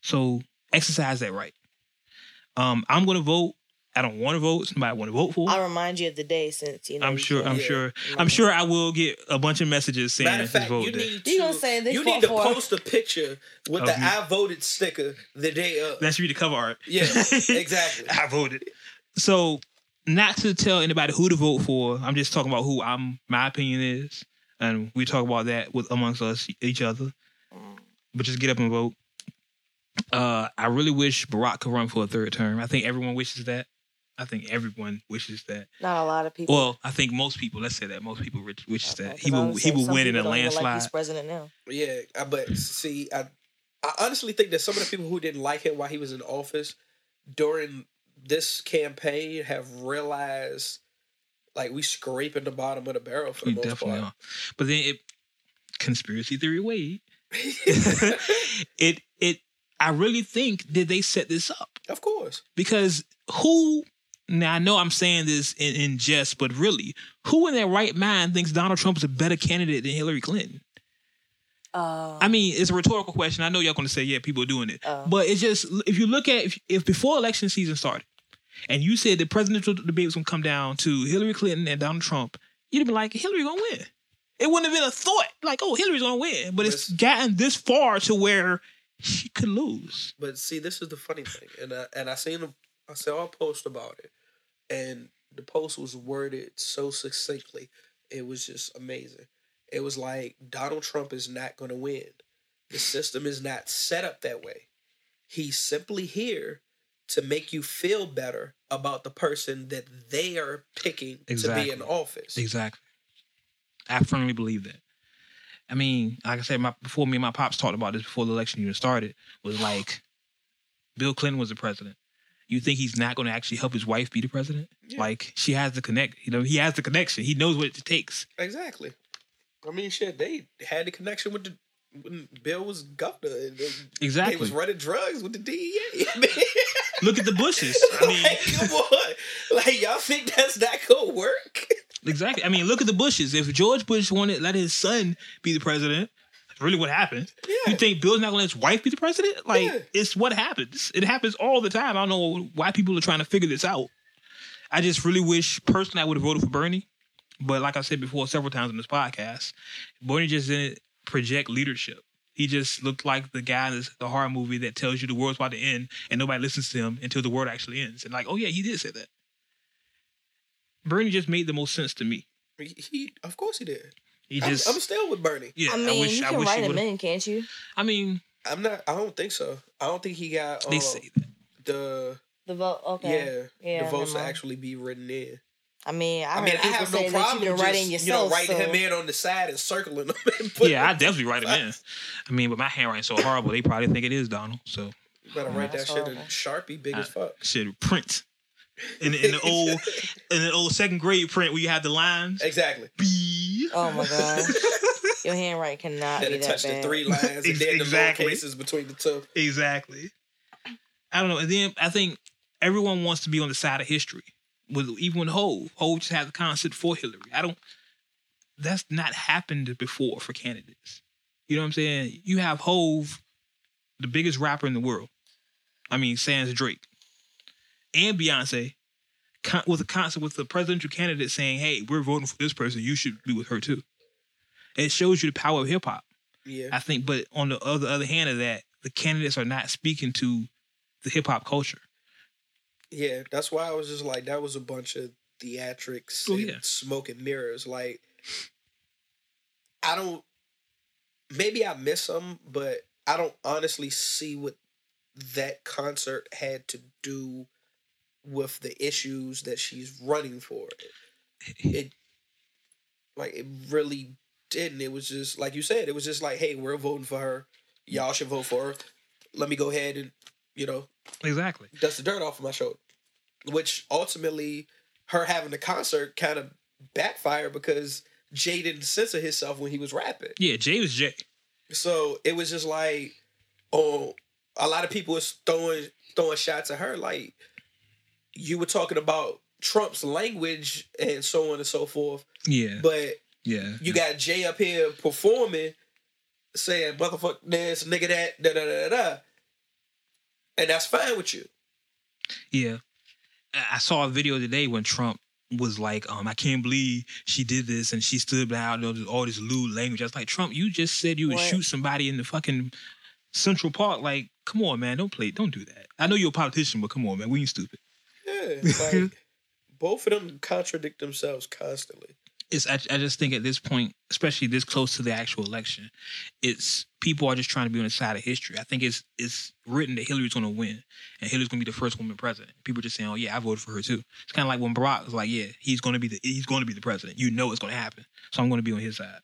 So exercise that right. Um, I'm gonna vote. I don't want to vote. Somebody I want to vote for. I'll remind you of the day since you know. I'm sure. I'm sure. I'm sure I will get a bunch of messages saying Matter fact, vote you day. need You to, gonna say they you need to for- post a picture with Of the me. "I voted" sticker the day of. That should be the cover art. Yeah, exactly. I voted. So, not to tell anybody who to vote for. I'm just talking about who I'm. My opinion is, and we talk about that with amongst us, each other. But just get up and vote. Uh, I really wish Barack could run for a third term. I think everyone wishes that. I think everyone wishes that. Not a lot of people. Well, I think most people. Let's say that most people wish- wishes Okay, that 'cause he will. He will win in a people don't even landslide. Like he's president now. Yeah, but see, I, I honestly think that some of the people who didn't like him while he was in office during this campaign have realized, like, we scraping the bottom of the barrel for the most definitely part. are. But then it conspiracy theory way. it it I really think did they set this up of course. because who now I know I'm saying this in, in jest, but really, who in their right mind thinks Donald Trump is a better candidate than Hillary Clinton? Uh, I mean, it's a rhetorical question. I know y'all going to say, yeah, people are doing it. Oh. But it's just, if you look at, if, if before election season started, and you said the presidential debate was going to come down to Hillary Clinton and Donald Trump, you'd have been like, Hillary going to win. It wouldn't have been a thought, like, oh, Hillary's going to win. But it's gotten this far to where she could lose. But see, this is the funny thing, and I, and I seen a, I saw a post about it, and the post was worded so succinctly, it was just amazing. It was like Donald Trump is not going to win. The system is not set up that way. He's simply here to make you feel better about the person that they are picking to be in office. Exactly. I firmly believe that. I mean, like I said, my before me and my pops talked about this before the election even started, was like Bill Clinton was the president. You think he's not going to actually help his wife be the president? Yeah. Like she has the connect, you know, he has the connection. He knows what it takes. Exactly. I mean, shit, they had the connection with the when Bill was governor. And they, Exactly. They was running drugs with the DEA. Look at the Bushes. I mean, like, come on. Like, y'all think that's not gonna work? exactly. I mean, look at the Bushes. If George Bush wanted let his son be the president, that's really what happened. Yeah. You think Bill's not to let his wife be the president? Like, Yeah. it's what happens. It happens all the time. I don't know why people are trying to figure this out. I just really wish, personally, I would have voted for Bernie. But like I said before several times on this podcast, Bernie just didn't project leadership. He just looked like the guy in the horror movie that tells you the world's about to end and nobody listens to him until the world actually ends. And like, oh yeah, he did say that. Bernie just made the most sense to me. He- of course he did. He I'm, I'm still with Bernie. yeah. I mean, wish, you I can wish write he him in, can't you? I mean, I'm not. I don't think so. I don't think he got. they uh, say that. the The vote. Okay. yeah, Yeah, the votes never to actually be written in. I mean, I, I, mean, I have no problem you can just write in you know writing so. him in on the side and circling him. And Yeah, I definitely write him in. I mean, but my handwriting's so horrible, they probably think it is Donald. So You better write that That's shit in. Sharpie, big Uh, as fuck. shit, print in, in the old in the old second grade print where you have the lines. Exactly. B. Oh my god, your handwriting cannot Then be it that touched the bad. three lines and then the Exactly. lower cases between the two. Exactly. I don't know. And then I think everyone wants to be on the side of history. With even with Hove, Hove just had the concept for Hillary. I don't. That's not happened before for candidates. You know what I'm saying? You have Hove, the biggest rapper in the world. I mean, sans Drake, and Beyonce, con- with a concert with the presidential candidate saying, "Hey, we're voting for this person. You should be with her too." It shows you the power of hip hop. Yeah. I think, but on the other other hand of that, the candidates are not speaking to the hip hop culture. Yeah, that's why I was just like, that was a bunch of theatrics Oh, and yeah. smoke and mirrors. Like, I don't. Maybe I miss some, but I don't honestly see what that concert had to do with the issues that she's running for. It, like, it really didn't. It was just like you said. It was just like, hey, we're voting for her. Y'all should vote for her. Let me go ahead and, you know, Exactly. dust the dirt off of my shoulder. Which ultimately, her having the concert kind of backfired because Jay didn't censor himself when he was rapping. Yeah, Jay was Jay. So it was just like, oh, a lot of people was throwing throwing shots at her. Like you were talking about Trump's language and so on and so forth, Yeah, but yeah. you got Jay up here performing, saying "motherfucker this, nigga that, da da da da,", and that's fine with you. yeah. I saw a video today when Trump was like, um, I can't believe she did this and she stood behind all this, all this lewd language. I was like, Trump, you just said you would What? shoot somebody in the fucking Central Park. Like, come on, man, don't play, don't do that. I know you're a politician, but come on, man, we ain't stupid. Yeah, like both of them contradict themselves constantly. It's I, I just think at this point, especially this close to the actual election, it's people are just trying to be on the side of history. I think it's it's written that Hillary's going to win and Hillary's going to be the first woman president. People are just saying, "Oh yeah, I voted for her too." It's kind of like when Barack was like, "Yeah, he's going to be the he's going to be the president." You know it's going to happen, so I'm going to be on his side.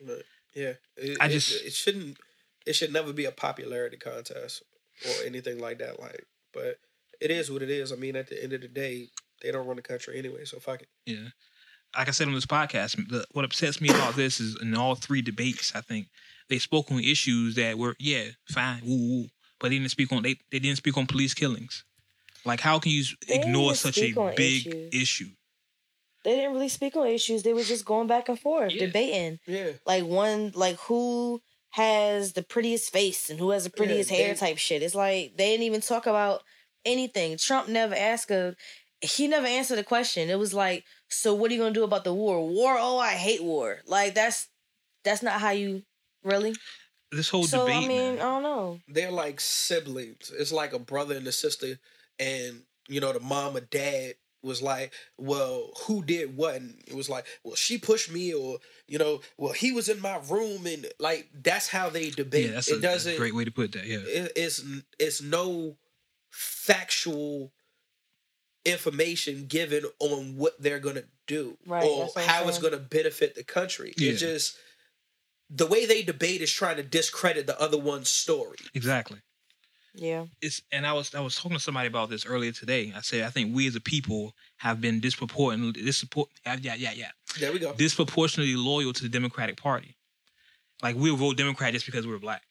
But yeah, it, I it- just- it, shouldn't it should never be a popularity contest or anything like that. Like, but it is what it is. I mean, at the end of the day, they don't run the country anyway. So fuck it. Yeah. Like I said on this podcast, the, what upsets me about this is in all three debates, I think they spoke on issues that were, yeah, fine, woo woo, but they didn't speak on they, they didn't speak on police killings. Like, how can you They ignore such a big issues. issue? They didn't really speak on issues. They were just going back and forth, Yeah. debating. Yeah, Like one, like who has the prettiest face and who has the prettiest hair they- type shit. It's like they didn't even talk about anything. Trump never asked a. He never answered a question. It was like, so what are you gonna do about the war? War? Oh, I hate war. Like that's that's not how you really. This whole so debate, I mean, man. I don't know. they're like siblings. It's like a brother and a sister, and you know the mom or dad was like, "Well, who did what?" And it was like, "Well, she pushed me," or you know, "Well, he was in my room," and like that's how they debate. yeah, that's it a, doesn't. great way to put that. Yeah, it- it's it's no factual information given on what they're gonna do Right, or that's what I'm how it's gonna benefit the country. Yeah. It's just the way they debate is trying to discredit the other one's story. exactly. Yeah. it's and I was I was talking to somebody about this earlier today. I said I think we as a people have been disproportionately dispropor- yeah yeah yeah yeah There we go. disproportionately loyal to the Democratic Party. Like we'll vote Democrat just because we're black,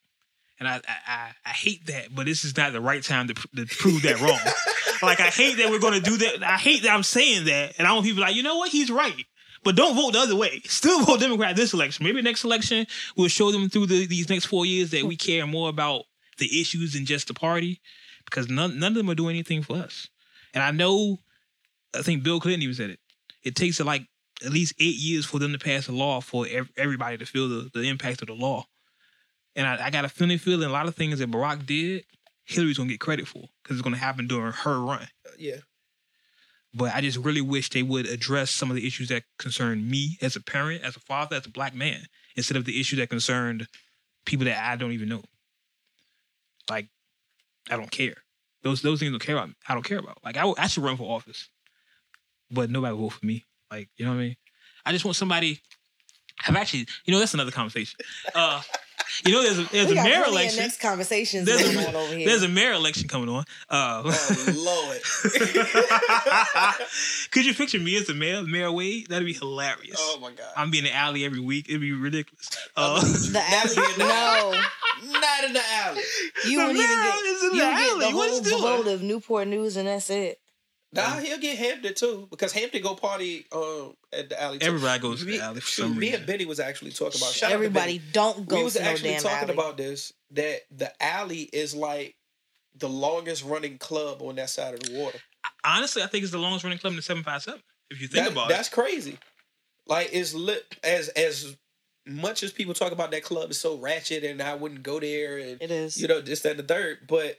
and I I, I, hate that. But this is not the right time to, to prove that wrong. like I hate that we're going to do that. I hate that I'm saying that, and I want people like you know what he's right. But don't vote the other way. Still vote Democrat this election. Maybe next election we'll show them through the, these next four years that we care more about the issues than just the party, because none none of them are doing anything for us. And I know, I think Bill Clinton even said it. It takes like at least eight years for them to pass a law for everybody to feel the, the impact of the law. And I, I got a funny feeling a lot of things that Barack did, Hillary's gonna get credit for because it's gonna happen during her run. Yeah. But I just really wish they would address some of the issues that concern me as a parent, as a father, as a black man, instead of the issue that concerned people that I don't even know. Like, I don't care. Those those things don't care about. I don't care about. Like, I, I should run for office, but nobody will vote for me. Like, you know what I mean? I just want somebody. I've actually, you know, that's another conversation. Uh, you know, there's a there's we a got mayor election. next conversations There's going a, on over here. there's a mayor election coming on. Uh, Oh Lord. Could you picture me as a mayor, Mayor Wade? That'd be hilarious. oh my God. I'm being in the alley every week. It'd be ridiculous. Uh, the alley. The no, Not in the alley. you The wouldn't even mayor get. is in You the would get alley. the What whole is doing? vote of Newport News, and that's it. Nah, he'll get Hampton too because Hampton go party um, at the alley. Too. Everybody goes to the alley for shoot, some Me reason. and Benny was actually talking about. Shout out to Everybody don't go we was to no actually damn talking alley. about this that the alley is like the longest running club on that side of the water. honestly, I think it's the longest running club in the 757. If you think That- about that's it. That's crazy. Like it's lit as as much as people talk about that club is so ratchet and I wouldn't go there and It is. you know this that and the third, but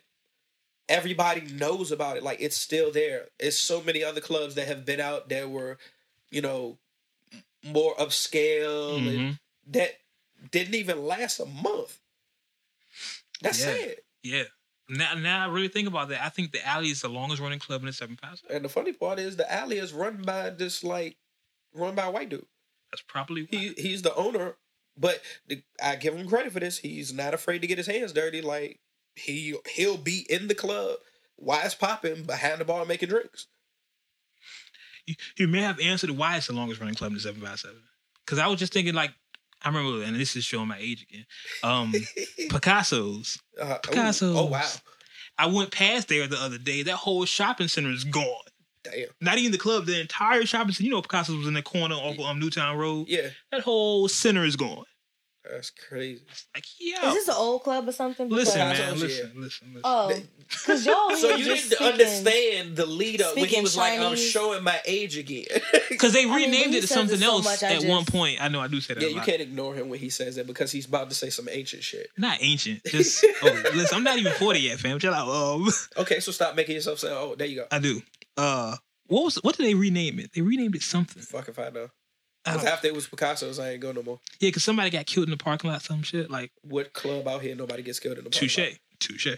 everybody knows about it. Like it's still there. It's so many other clubs that have been out that were, you know, more upscale and Mhm. that didn't even last a month. That's Yeah. sad. Yeah. Now, now I really think about that. I think the alley is the longest running club in the 757. And the funny part is the alley is run by this like run by a white dude. That's probably why. He he's the owner, but the, I give him credit for this. He's not afraid to get his hands dirty. Like he he'll be in the club, why it's popping behind the bar making drinks. you, you may have answered why it's the longest running club in the 757. Because I was just thinking, like, I remember, and this is showing my age again. Um, Picasso's. Uh, ooh, Oh wow, I went past there the other day. That whole shopping center is gone. damn. Not even the club, the entire shopping center. You know, Picasso's was in the corner off of um, Newtown Road. Yeah, That whole center is gone. That's crazy. Like, yo, Is this an old club or something? listen, Because- Because- man, Yeah. listen, listen, listen. Oh, because y'all. So you just didn't speaking- understand the lead up when he speaking was like, "I'm showing my age again." Because they I mean, renamed it to something it so else much, I at one point. I know I do say that. yeah, a you can't ignore him when he says that because he's about to say some ancient shit. Not ancient. Just oh, listen. I'm not even 40 yet, fam. Chill out. Um, Okay, so stop making yourself say, "Oh, there you go." I do. Uh, what was what did they rename it? They renamed it something. Fuck if I know. I Because after it was Picasso's, I ain't go no more. yeah, because somebody got killed in the parking lot. Some shit like What club out here nobody gets killed in the parking touche, lot? touche. touche.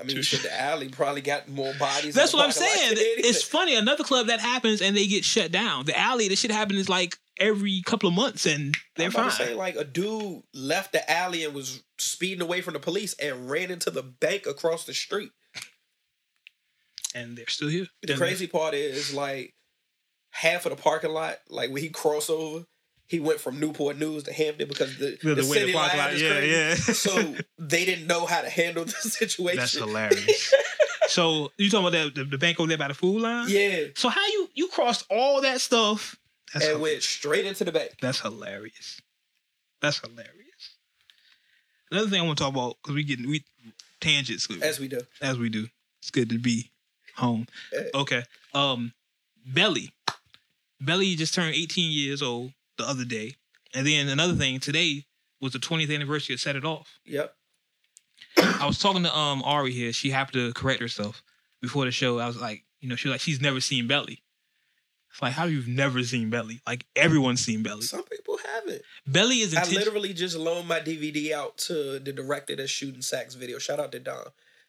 I mean, Touche. the alley probably got more bodies. That's what I'm the parking lot saying. It's funny. Another club that happens and they get shut down. The alley, the shit happens like every couple of months and they're I'm fine. say, like a dude left the alley and was speeding away from the police and ran into the bank across the street. and they're still here. The crazy part is like half of the parking lot, like when he crossed over, he went from Newport News to Hampton because the, The- the, city line lot- is yeah, crazy. yeah. so they didn't know how to handle the situation. That's hilarious. so you talking about that the, the bank over there by the food line? Yeah, So how you you crossed all that stuff? That's and hil- went straight into the bank. that's hilarious. That's hilarious. Another thing I want to talk about because we get we tangents As we do. as we do. It's good to be home. Eh. Okay. Um, Belly. Belly just turned 18 years old the other day, and then another thing today was the 20th anniversary of Set It Off. Yep. I was talking to um Ari here. She happened to correct herself before the show. I was like, you know, she was like, she's never seen Belly. It's like, how you've never seen Belly? Like everyone's seen Belly. Some people haven't. Belly is I literally just loaned my DVD out to the director that's shooting Sax video. Shout out to Don.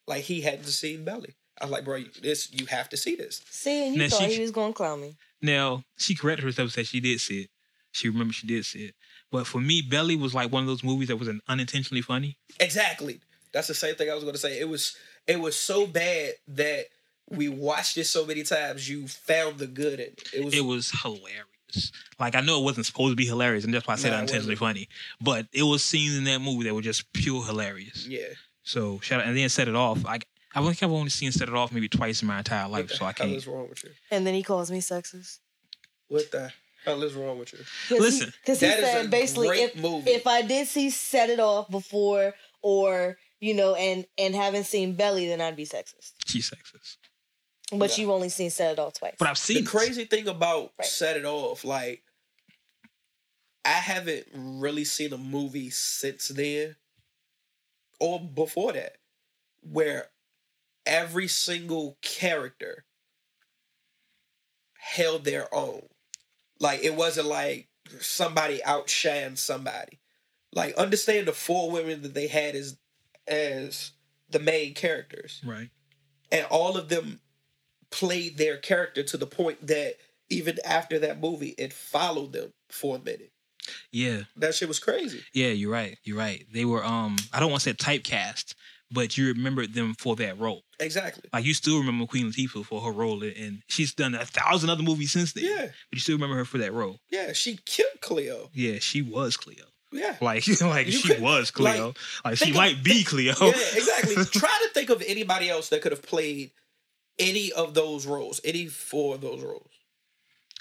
Like he hadn't seen Belly. I was like, bro, this you have to see this. See, and you Now, thought she- he was gonna clown me. Now she corrected herself and said she did see it. She remembered she did see it. But for me, Belly was like one of those movies that was unintentionally funny. Exactly. That's the same thing I was going to say. It was it was so bad that we watched it so many times. You found the good in it. It was. It was hilarious. Like I know it wasn't supposed to be hilarious, and that's why I said Nah, it unintentionally funny. But it was scenes in that movie that were just pure hilarious. yeah. So shout out, and then set it off. Like I think I've only seen set it off maybe twice in my entire life, What the so I can't. is wrong with you? And then he calls me sexist. What the hell is wrong with you? Listen, because he that is said a basically great if, movie. if I did see Set It Off before or you know and and haven't seen Belly, then I'd be sexist. She's sexist, But Yeah. you've only seen Set It Off twice. but I've seen the it. crazy thing about Right. set it off, like I haven't really seen a movie since then or before that where every single character held their own. Like it wasn't like somebody outshined somebody. Like understand the four women that they had as as the main characters right. and all of them played their character to the point that even after that movie, it followed them for a minute. Yeah, That shit was crazy. yeah. You're right. You're right. They were. Um, I don't want to say typecast, but you remember them for that role. Exactly. Like you still remember Queen Latifah for her role, and she's done a thousand other movies since then. Yeah. but you still remember her for that role. Yeah, she killed Cleo. Yeah, she was Cleo. Yeah. Like, like You she could- was Cleo. Like, she of- might be Cleo. Yeah, exactly. Try to think of anybody else that could have played any of those roles, any four of those roles.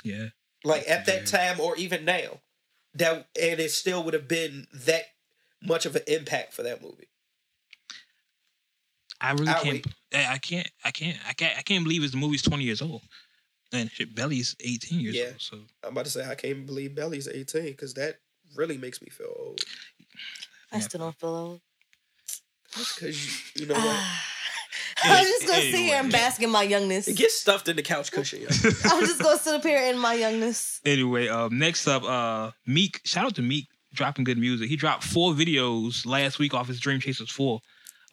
yeah. Like at that time or even now. That and it still would have been that much of an impact for that movie. I really I'll can't. I I can't. I can't. I can't. I can't believe it's the movie's twenty years old, and shit, Belly's eighteen years Yeah. old. So I'm about to say I can't believe Belly's 18 because that really makes me feel old. I still don't feel old. Because you, you know what? I'm just gonna sit here and bask in my youngness. It gets stuffed in the couch cushion. yo. I'm just gonna sit up here in my youngness. anyway, um, next up, uh, Meek. Shout out to Meek dropping good music. He dropped four videos last week off his Dream Chasers four,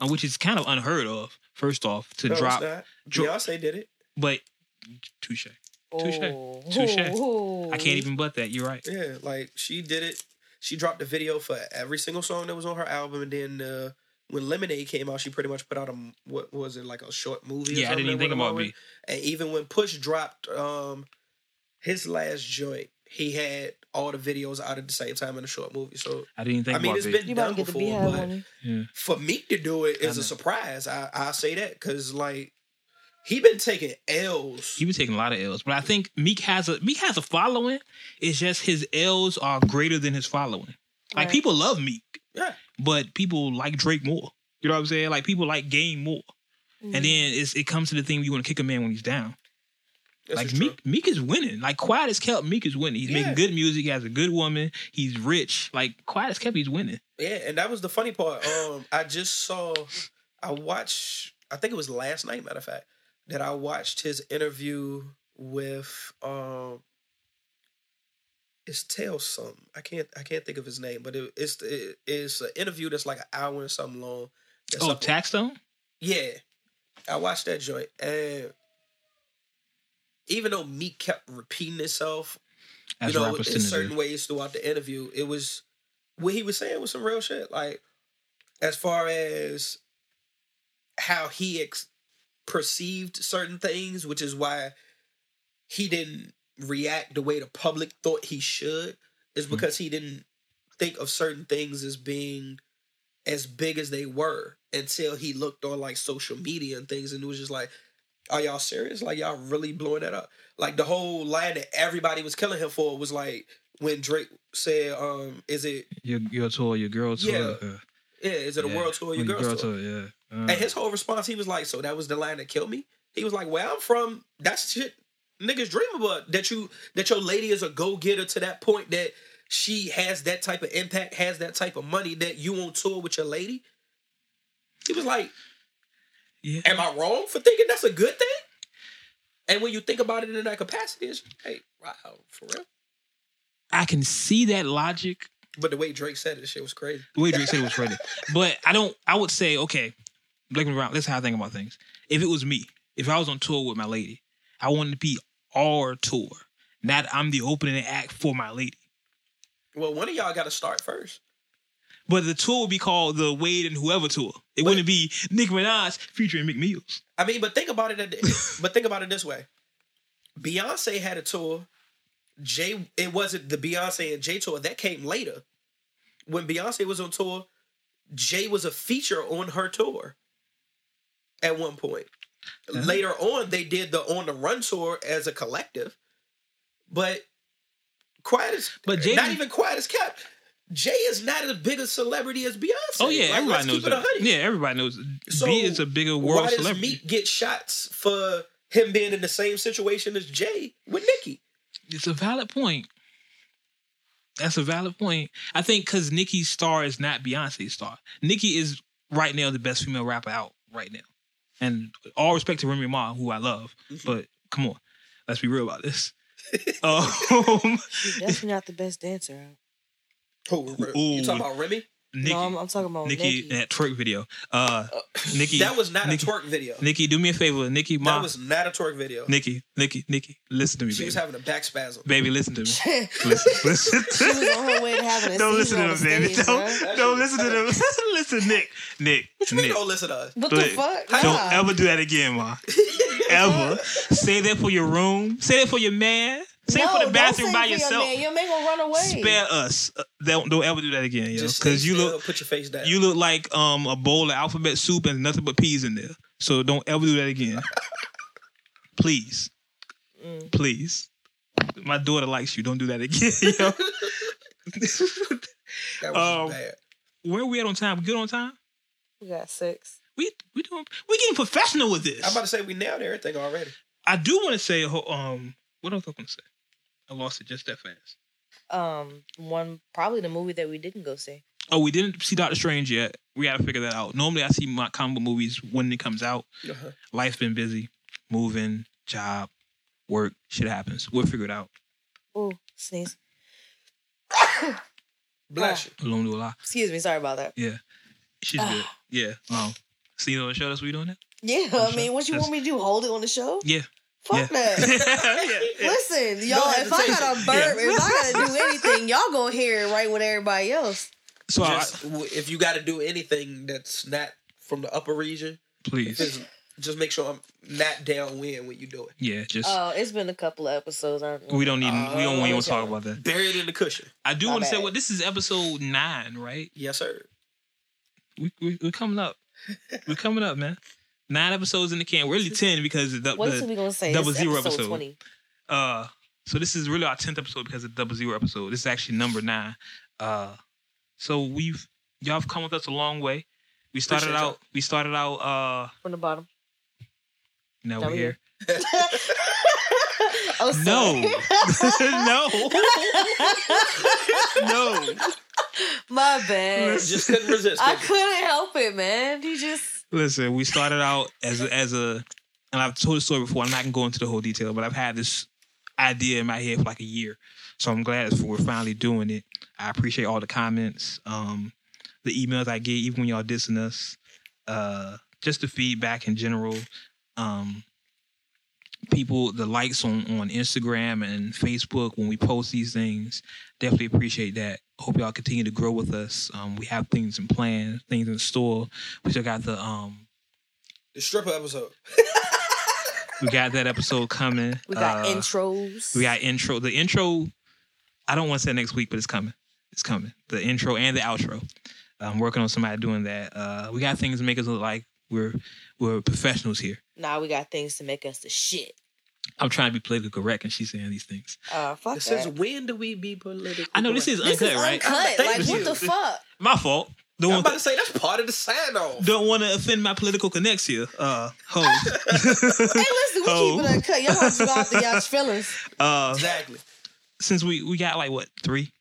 which is kind of unheard of. First off, to No, it's drop, not. dro- Beyonce did it. but touche. Touche. Oh. Touche. Ooh. I can't even butt that. You're right. Yeah, like she did it. She dropped a video for every single song that was on her album, and then uh, when Lemonade came out, she pretty much put out a what was it like a short movie? or Yeah, I didn't even think about me. it. And even when Push dropped um his last joint, he had all the videos out at the same time in a short movie. So I didn't think I mean, about it's it. been You done to get the before, beehive but on you. for me to do it is a surprise. I I say that because like he been taking L's. He been taking a lot of L's, but I think Meek has a Meek has a following. It's just his L's are greater than his following. Like Right. people love Meek, Yeah. but people like Drake more. You know what I'm saying? Like people like Game more. Mm-hmm. And then it's, it comes to the thing you want to kick a man when he's down. This like is. Meek, Meek is winning. Like quiet as kept, Meek is winning. He's Yeah. making good music. He has a good woman. He's rich. Like quiet as kept, he's winning. Yeah, and that was the funny part. Um, I just saw, I watched. I think it was last night. Matter of fact, that I watched his interview with um. It's Tail something. I can't. I can't think of his name, but it, it's it, it's an interview that's like an hour and something long. That's Oh, Taxstone? yeah, I watched that joint, and even though Meek kept repeating himself As you know, in certain do. ways throughout the interview, it was what he was saying was some real shit. Like as far as how he ex- perceived certain things, which is why he didn't react the way the public thought he should, is Hmm. because he didn't think of certain things as being as big as they were until he looked on like social media and things and it was just like are y'all serious like y'all really blowing that up like the whole line that everybody was killing him for was like when drake said um is it Your, your tour, your girl tour. Yeah. uh, yeah is it a yeah. world tour your Your girl's girl tour? tour, yeah. Uh, and his whole response he was like so that was the line that killed me he was like where i'm from that's shit niggas dream about that you that your lady is a go-getter to that point that she has that type of impact has that type of money that you on tour with your lady he was like yeah. Am I wrong for thinking that's a good thing? And when you think about it in that capacity, it's hey, wow, for real. I can see that logic But the way Drake said it, shit was crazy. the way Drake said it was crazy. But I don't. I would say, okay, looking around. This is how I think about things. If it was me, if I was on tour with my lady, I wanted to be our tour, not I'm the opening act for my lady. Well, one of y'all got to start first. But the tour would be called the Wade and Whoever tour. It Wait. wouldn't be Nicki Minaj featuring Meek Mills. I mean, but think about it. but think about it this way: Beyonce had a tour. Jay, it wasn't the Beyonce and Jay tour that came later. When Beyonce was on tour, Jay was a feature on her tour. At one point, Uh-huh. later on, they did the on the run tour as a collective. But quiet as, But Jay not even quiet as kept. Jay is not as big a celebrity as Beyonce. Oh yeah, Like, everybody let's knows keep it that. Yeah, everybody knows. So, B is a bigger world Why does celebrity. Meek get shots for him being in the same situation as Jay with Nicki? It's a valid point. That's a valid point. I think because Nicki's star is not Beyonce's star. Nicki is right now the best female rapper out right now. And all respect to Remy Ma, who I love, Mm-hmm. but come on, let's be real about this. um, Definitely not the best dancer. out. Who? Ooh. You talking about Remy? Nicki, no, I'm, I'm talking about Nikki, Nicki. in that twerk video. Uh, Nicki, That was not Nicki, a twerk video. Nicki, do me a favor, Nicki, Ma, That was not a twerk video. Nicki, Nicki, Nicki, listen to me, She baby. was having a back spasm. baby, listen to me. listen, listen. She was on her way to having a Don't listen to them, baby. stage, Don't, bruh. don't listen to them. listen, Nick. Nick. What you mean Nick. don't listen to us? What the Wait, fuck? Don't Nah. ever do that again, ma. ever. Say that for your room. Say that for your man. Say it no, for the bathroom by yourself. Your man. your man gonna run away. Spare us. Uh, Don't, don't ever do that again, yo. Because you look put your face down. you look like um a bowl of alphabet soup and nothing but peas in there. So don't ever do that again. Please. Mm. Please. My daughter likes you. Don't do that again, yo. that was um, bad. Where we at on time? We good on time? We got six. We we doing we getting professional with this. I'm about to say we nailed everything already. I do want to say um what else I going to say? I lost it just that fast. Um, one probably the movie that we didn't go see. Oh, we didn't see Doctor Strange yet. We got to figure that out. Normally, I see my combo movies when it comes out. Uh-huh. Life's been busy, moving, job, work, shit happens. We'll figure it out. Oh, sneeze. Bless you. Alone do a lot. Excuse me. Sorry about that. Yeah, she's good. Yeah. Um, see you on the show. That's what we doing that. Yeah, I'm I sure. mean, what you That's- want me to do? Hold it on the show? Yeah. Fuck yeah. that. yeah. yeah. Listen, y'all, if I gotta burp, Yeah. if I gotta do anything, y'all gonna hear it right with everybody else. So Just, w if you got to do anything that's not from the upper region, please, just, just make sure I'm not downwind when you do it. yeah, just Oh, it's been a couple of episodes. I, we don't need. we don't Oh, want to talk about that. Bury it in the cushion. I do want to say, bad. well, this is episode nine, right? Yes, sir. We, we we're coming up. We're coming up, man. Nine episodes in the can. We're really ten because of the, What else the we gonna say? double This zero episode episode. Twenty. uh. So this is really our tenth episode because of the double zero episode. This is actually number nine. Uh, So we've y'all have come with us a long way. We started Appreciate y'all. out. We started out. uh From the bottom. Now Now we're we here. Oh. No. no. No. My bad. Just couldn't resist. I could you? couldn't help it, man. He just Listen, we started out as a, as a, and I've told the story before. I'm not gonna go into the whole detail, but I've had this idea in my head for like a year. So I'm glad we're finally doing it. I appreciate all the comments, um, the emails I get, even when y'all dissing us, uh, just the feedback in general. Um, people, the likes on on Instagram and Facebook when we post these things, definitely appreciate that. Hope y'all continue to grow with us. Um, we have things in plan, things in store. We still got the um, The stripper episode. we got that episode coming. we got Uh, intros. We got intro. The intro, I don't want to say next week, but it's coming. It's coming. The intro and the outro. I'm working on somebody doing that. Uh, we got things to make us look like we're we're professionals here. Now we got things to make us the shit. I'm trying to be politically correct, and she's saying these things. Uh, fuck This that. is when do we be political? I know this is this uncut, is right? uncut. Like, what you. the fuck? My fault. Don't I'm want, about to say that's part of the sign off. don't want to offend my political connects here. Uh, hoes. Hey, listen, we keep it uncut. Y'all want to go out the y'all's feelings. uh, Exactly. since we we got like what three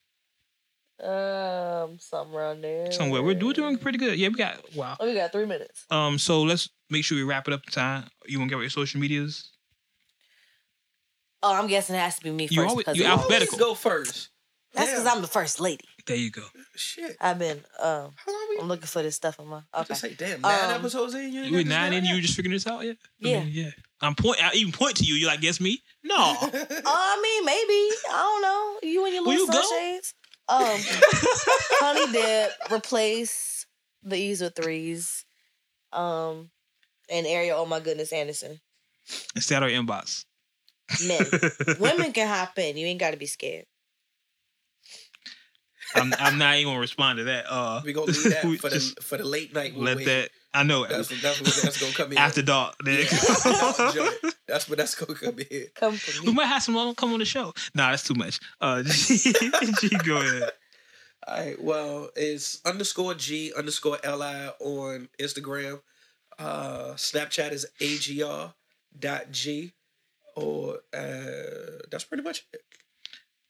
Um, something around there. somewhere, we're, we're doing pretty good. Yeah, we got wow. Oh, we got three minutes. Um, so let's make sure we wrap it up in time. You want to get with your social medias? Oh, I'm guessing it has to be me You first. always- because you of- Alphabetical. Always go first. That's because Damn. I'm the first lady. There you go. Shit. I've been. Um, How long we? I'm looking for this stuff in my. I Okay. just say, damn, nine Um, episodes in. You ain't We got this nine in. You yet? just figuring this out yet? I Yeah. mean, yeah. I'm point. I even point to you. You like guess me? No. Uh, I mean, maybe. I don't know. You and your little you go? sunshades. Um, Honey Dip replace the E's with threes. Um, and Ariel, oh my goodness, Anderson. Instead of inbox. Men. Women can hop in. You ain't got to be scared. I'm, I'm not even gonna respond to that. Uh, We gonna leave that for the for the late night. we'll let wait. that. I know it. That's what that's what that's gonna come in. after dark. Yeah, nigga. after dark joint. That's what that's gonna come in. Come for we might have someone come on the show. Nah, that's too much. Uh, G, G, go ahead. All right. Well, it's underscore G underscore Li on Instagram. Uh, Snapchat is agr dot G. Or uh, that's pretty much it.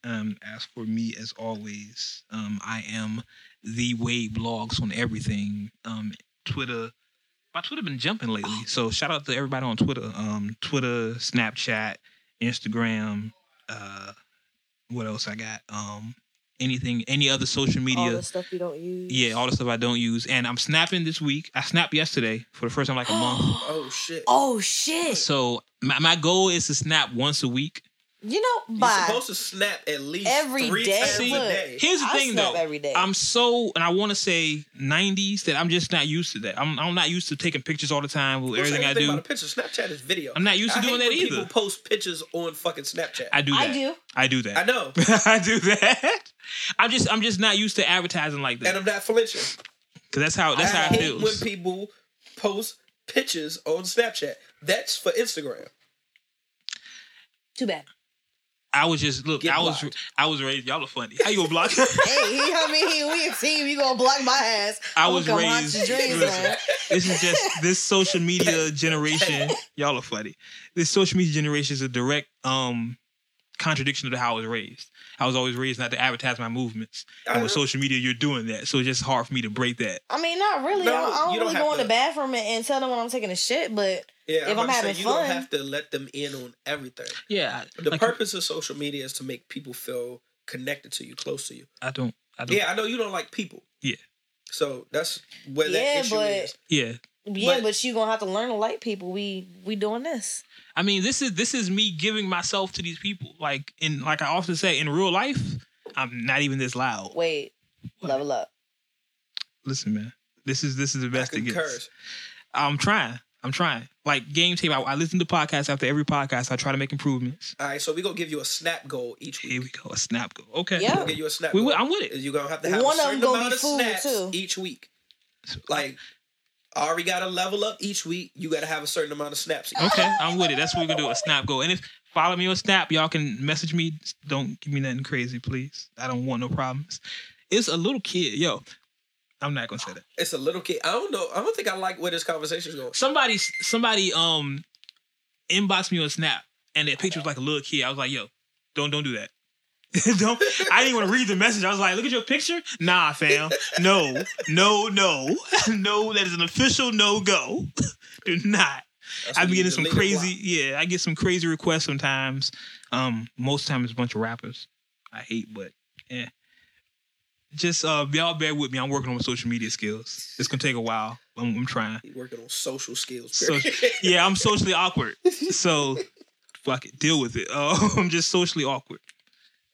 Um, as for me, as always, um, I am the Wade blogs on everything. Um, Twitter. My Twitter been jumping lately, so shout out to everybody on Twitter. Um, Twitter, Snapchat, Instagram. Uh, what else I got? Um, anything, any other social media. All media. the stuff you don't use. Yeah, all the stuff I don't use, and I'm snapping this week. I snapped yesterday for the first time like a month. Oh shit. Oh shit! So my, my goal is to snap once a week. You know, You're supposed to snap at least Every three day. times See, a day. Here's the I thing, snap though. every day. I'm so, and I want to say 90s that I'm just not used to that. I'm, I'm not used to taking pictures all the time with Don't everything I do. About a picture. Snapchat is video. I'm not used to I doing hate that when either. People post pictures on fucking Snapchat. I do that. I do. I do that. I know, I do that. I'm just, I'm just not used to advertising like that. and. I'm not flinching. Because that's how, that's I how it feels. when people post pictures on Snapchat. That's for Instagram. Too bad. I was just look. Get I was. I was raised. Y'all are funny. How you gonna block? hey, he, I mean, we a team. You gonna block my ass? I I'ma was raised. your dreams, listen, man. this is just this social media generation. Y'all are funny. This social media generation is a direct um contradiction to how I was raised. I was always raised not to advertise my movements, and with social media, you're doing that. So it's just hard for me to break that. I mean, not really. No, I don't, I don't you don't really have go in the bathroom and, and tell them when I'm taking a shit, but Yeah, If I'm about to having say, you don't have to let them in on everything. Yeah, The like, purpose of social media is to make people feel connected to you, close to you. I don't. I don't. Yeah, I know you don't like people. Yeah. So that's where Yeah, that issue but- is. Yeah. Yeah, But- but, you gonna have to learn to like people. We we doing this. I mean, this is this is me giving myself to these people. Like in like I often say, in real life, I'm not even this loud. Wait, What? level up. Listen, man. This is this is the best it concur. gets. I'm trying. I'm trying. Like game tape, I, I listen to podcasts after every podcast. I try to make improvements. All right, so we're gonna give you a snap goal each week. Here we go. A snap goal. Okay. Yeah. We'll give you a snap We goal. will, I'm with it. You're gonna have to have One a of certain them amount be of food, snaps too. each week. Like Ari got to level up each week. You got to have a certain amount of snaps. Each Okay, I'm with it. That's what we're gonna do. A snap go. And if follow me on Snap, y'all can message me. Don't give me nothing crazy, please. I don't want no problems. It's a little kid. Yo, I'm not gonna say that. It's a little kid. I don't know. I don't think I like where this conversation's going. Somebody, somebody, um, inboxed me on Snap, and that picture was like a little kid. I was like, yo, don't, don't do that. don't. I didn't want to read the message. I was like, look at your picture. Nah, fam. No, no, no, no. That is an official no go. do not. That's I be getting some crazy, yeah. I get some crazy requests sometimes. Um, most of the time it's a bunch of rappers. I hate, but yeah. Just uh, y'all bear with me. I'm working on my social media skills. It's gonna take a while. I'm, I'm trying. He working on social skills. So, yeah, I'm socially awkward. So fuck it, deal with it. Uh, I'm just socially awkward.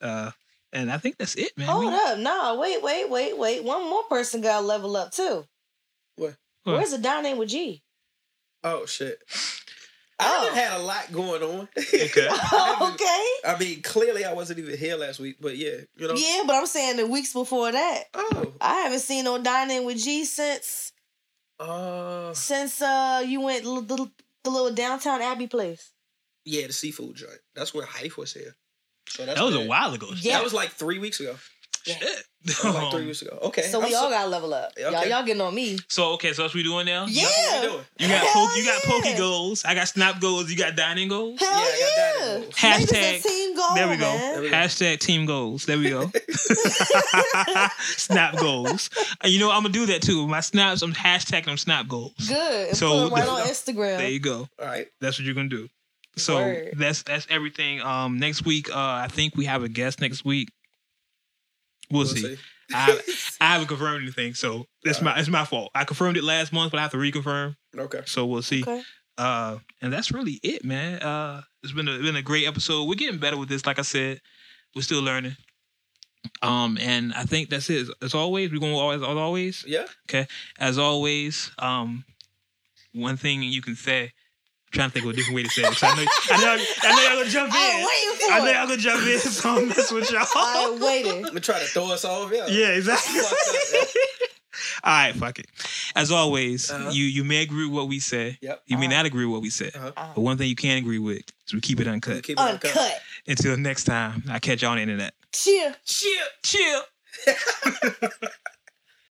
Uh, and I think that's it, man. Hold We- up. No, wait, wait, wait, wait. One more person got to level up too. What? What? Where's the down name with G? Oh shit. I Oh. done had a lot going on. Okay. okay. I mean, clearly I wasn't even here last week, but yeah, you know. Yeah, but I'm saying the weeks before that. Oh. I haven't seen no dining with G since Uh. since uh you went l- the, the little downtown Abbey place. Yeah, the seafood joint. That's where Hype was here. So that's That was a while ago. Yeah. That was like three weeks ago. Shit. That was like three weeks ago. Okay. So I'm we all gotta level up. Yeah, Y'all okay. y'all getting on me. So okay, so that's what we doing now. Yeah. That's what we doing. You got Hell poke, you got yeah. pokey goals. I got snap goals. You got dining goals. Hell Yeah, I got yeah. dining goals. Maybe it's a Hashtag- team goal, there we go. man. There we go. Hashtag team goals. There we go. snap goals. And you know I'm gonna do that too. My snaps, I'm hashtagging them snap goals. Good. And So put 'em right there on. Instagram. There you go. All right. That's what you're gonna do. So Word. that's that's everything. Um, next week, uh, I think we have a guest next week. We'll, see. I I haven't confirmed anything, so that's my it's my fault. I confirmed it last month, but I have to reconfirm. Okay. So we'll see. Okay. Uh, and that's really it, man. Uh, it's been a been a great episode. We're getting better with this. Like I said, we're still learning. Um, and I think that's it. As always, we're gonna always, as always, Yeah. Okay. As always. Um, one thing you can say. I'm trying to think of a different way to say it. 'cause I know, I know, I know y'all gonna jump in. I'm waiting for I know y'all gonna jump in, so I'm messing with y'all. I'm waiting. I'm gonna try to throw us off. Yeah. Yeah, exactly. All right, fuck it. As always, Uh-huh. you you may agree with what we say. Yep. You may Uh-huh. not agree with what we say. Uh-huh. But one thing you can agree with is we keep it We uncut. keep it uncut. Uncut. Until next time, I catch y'all on the internet. Cheer. Shit. Chill.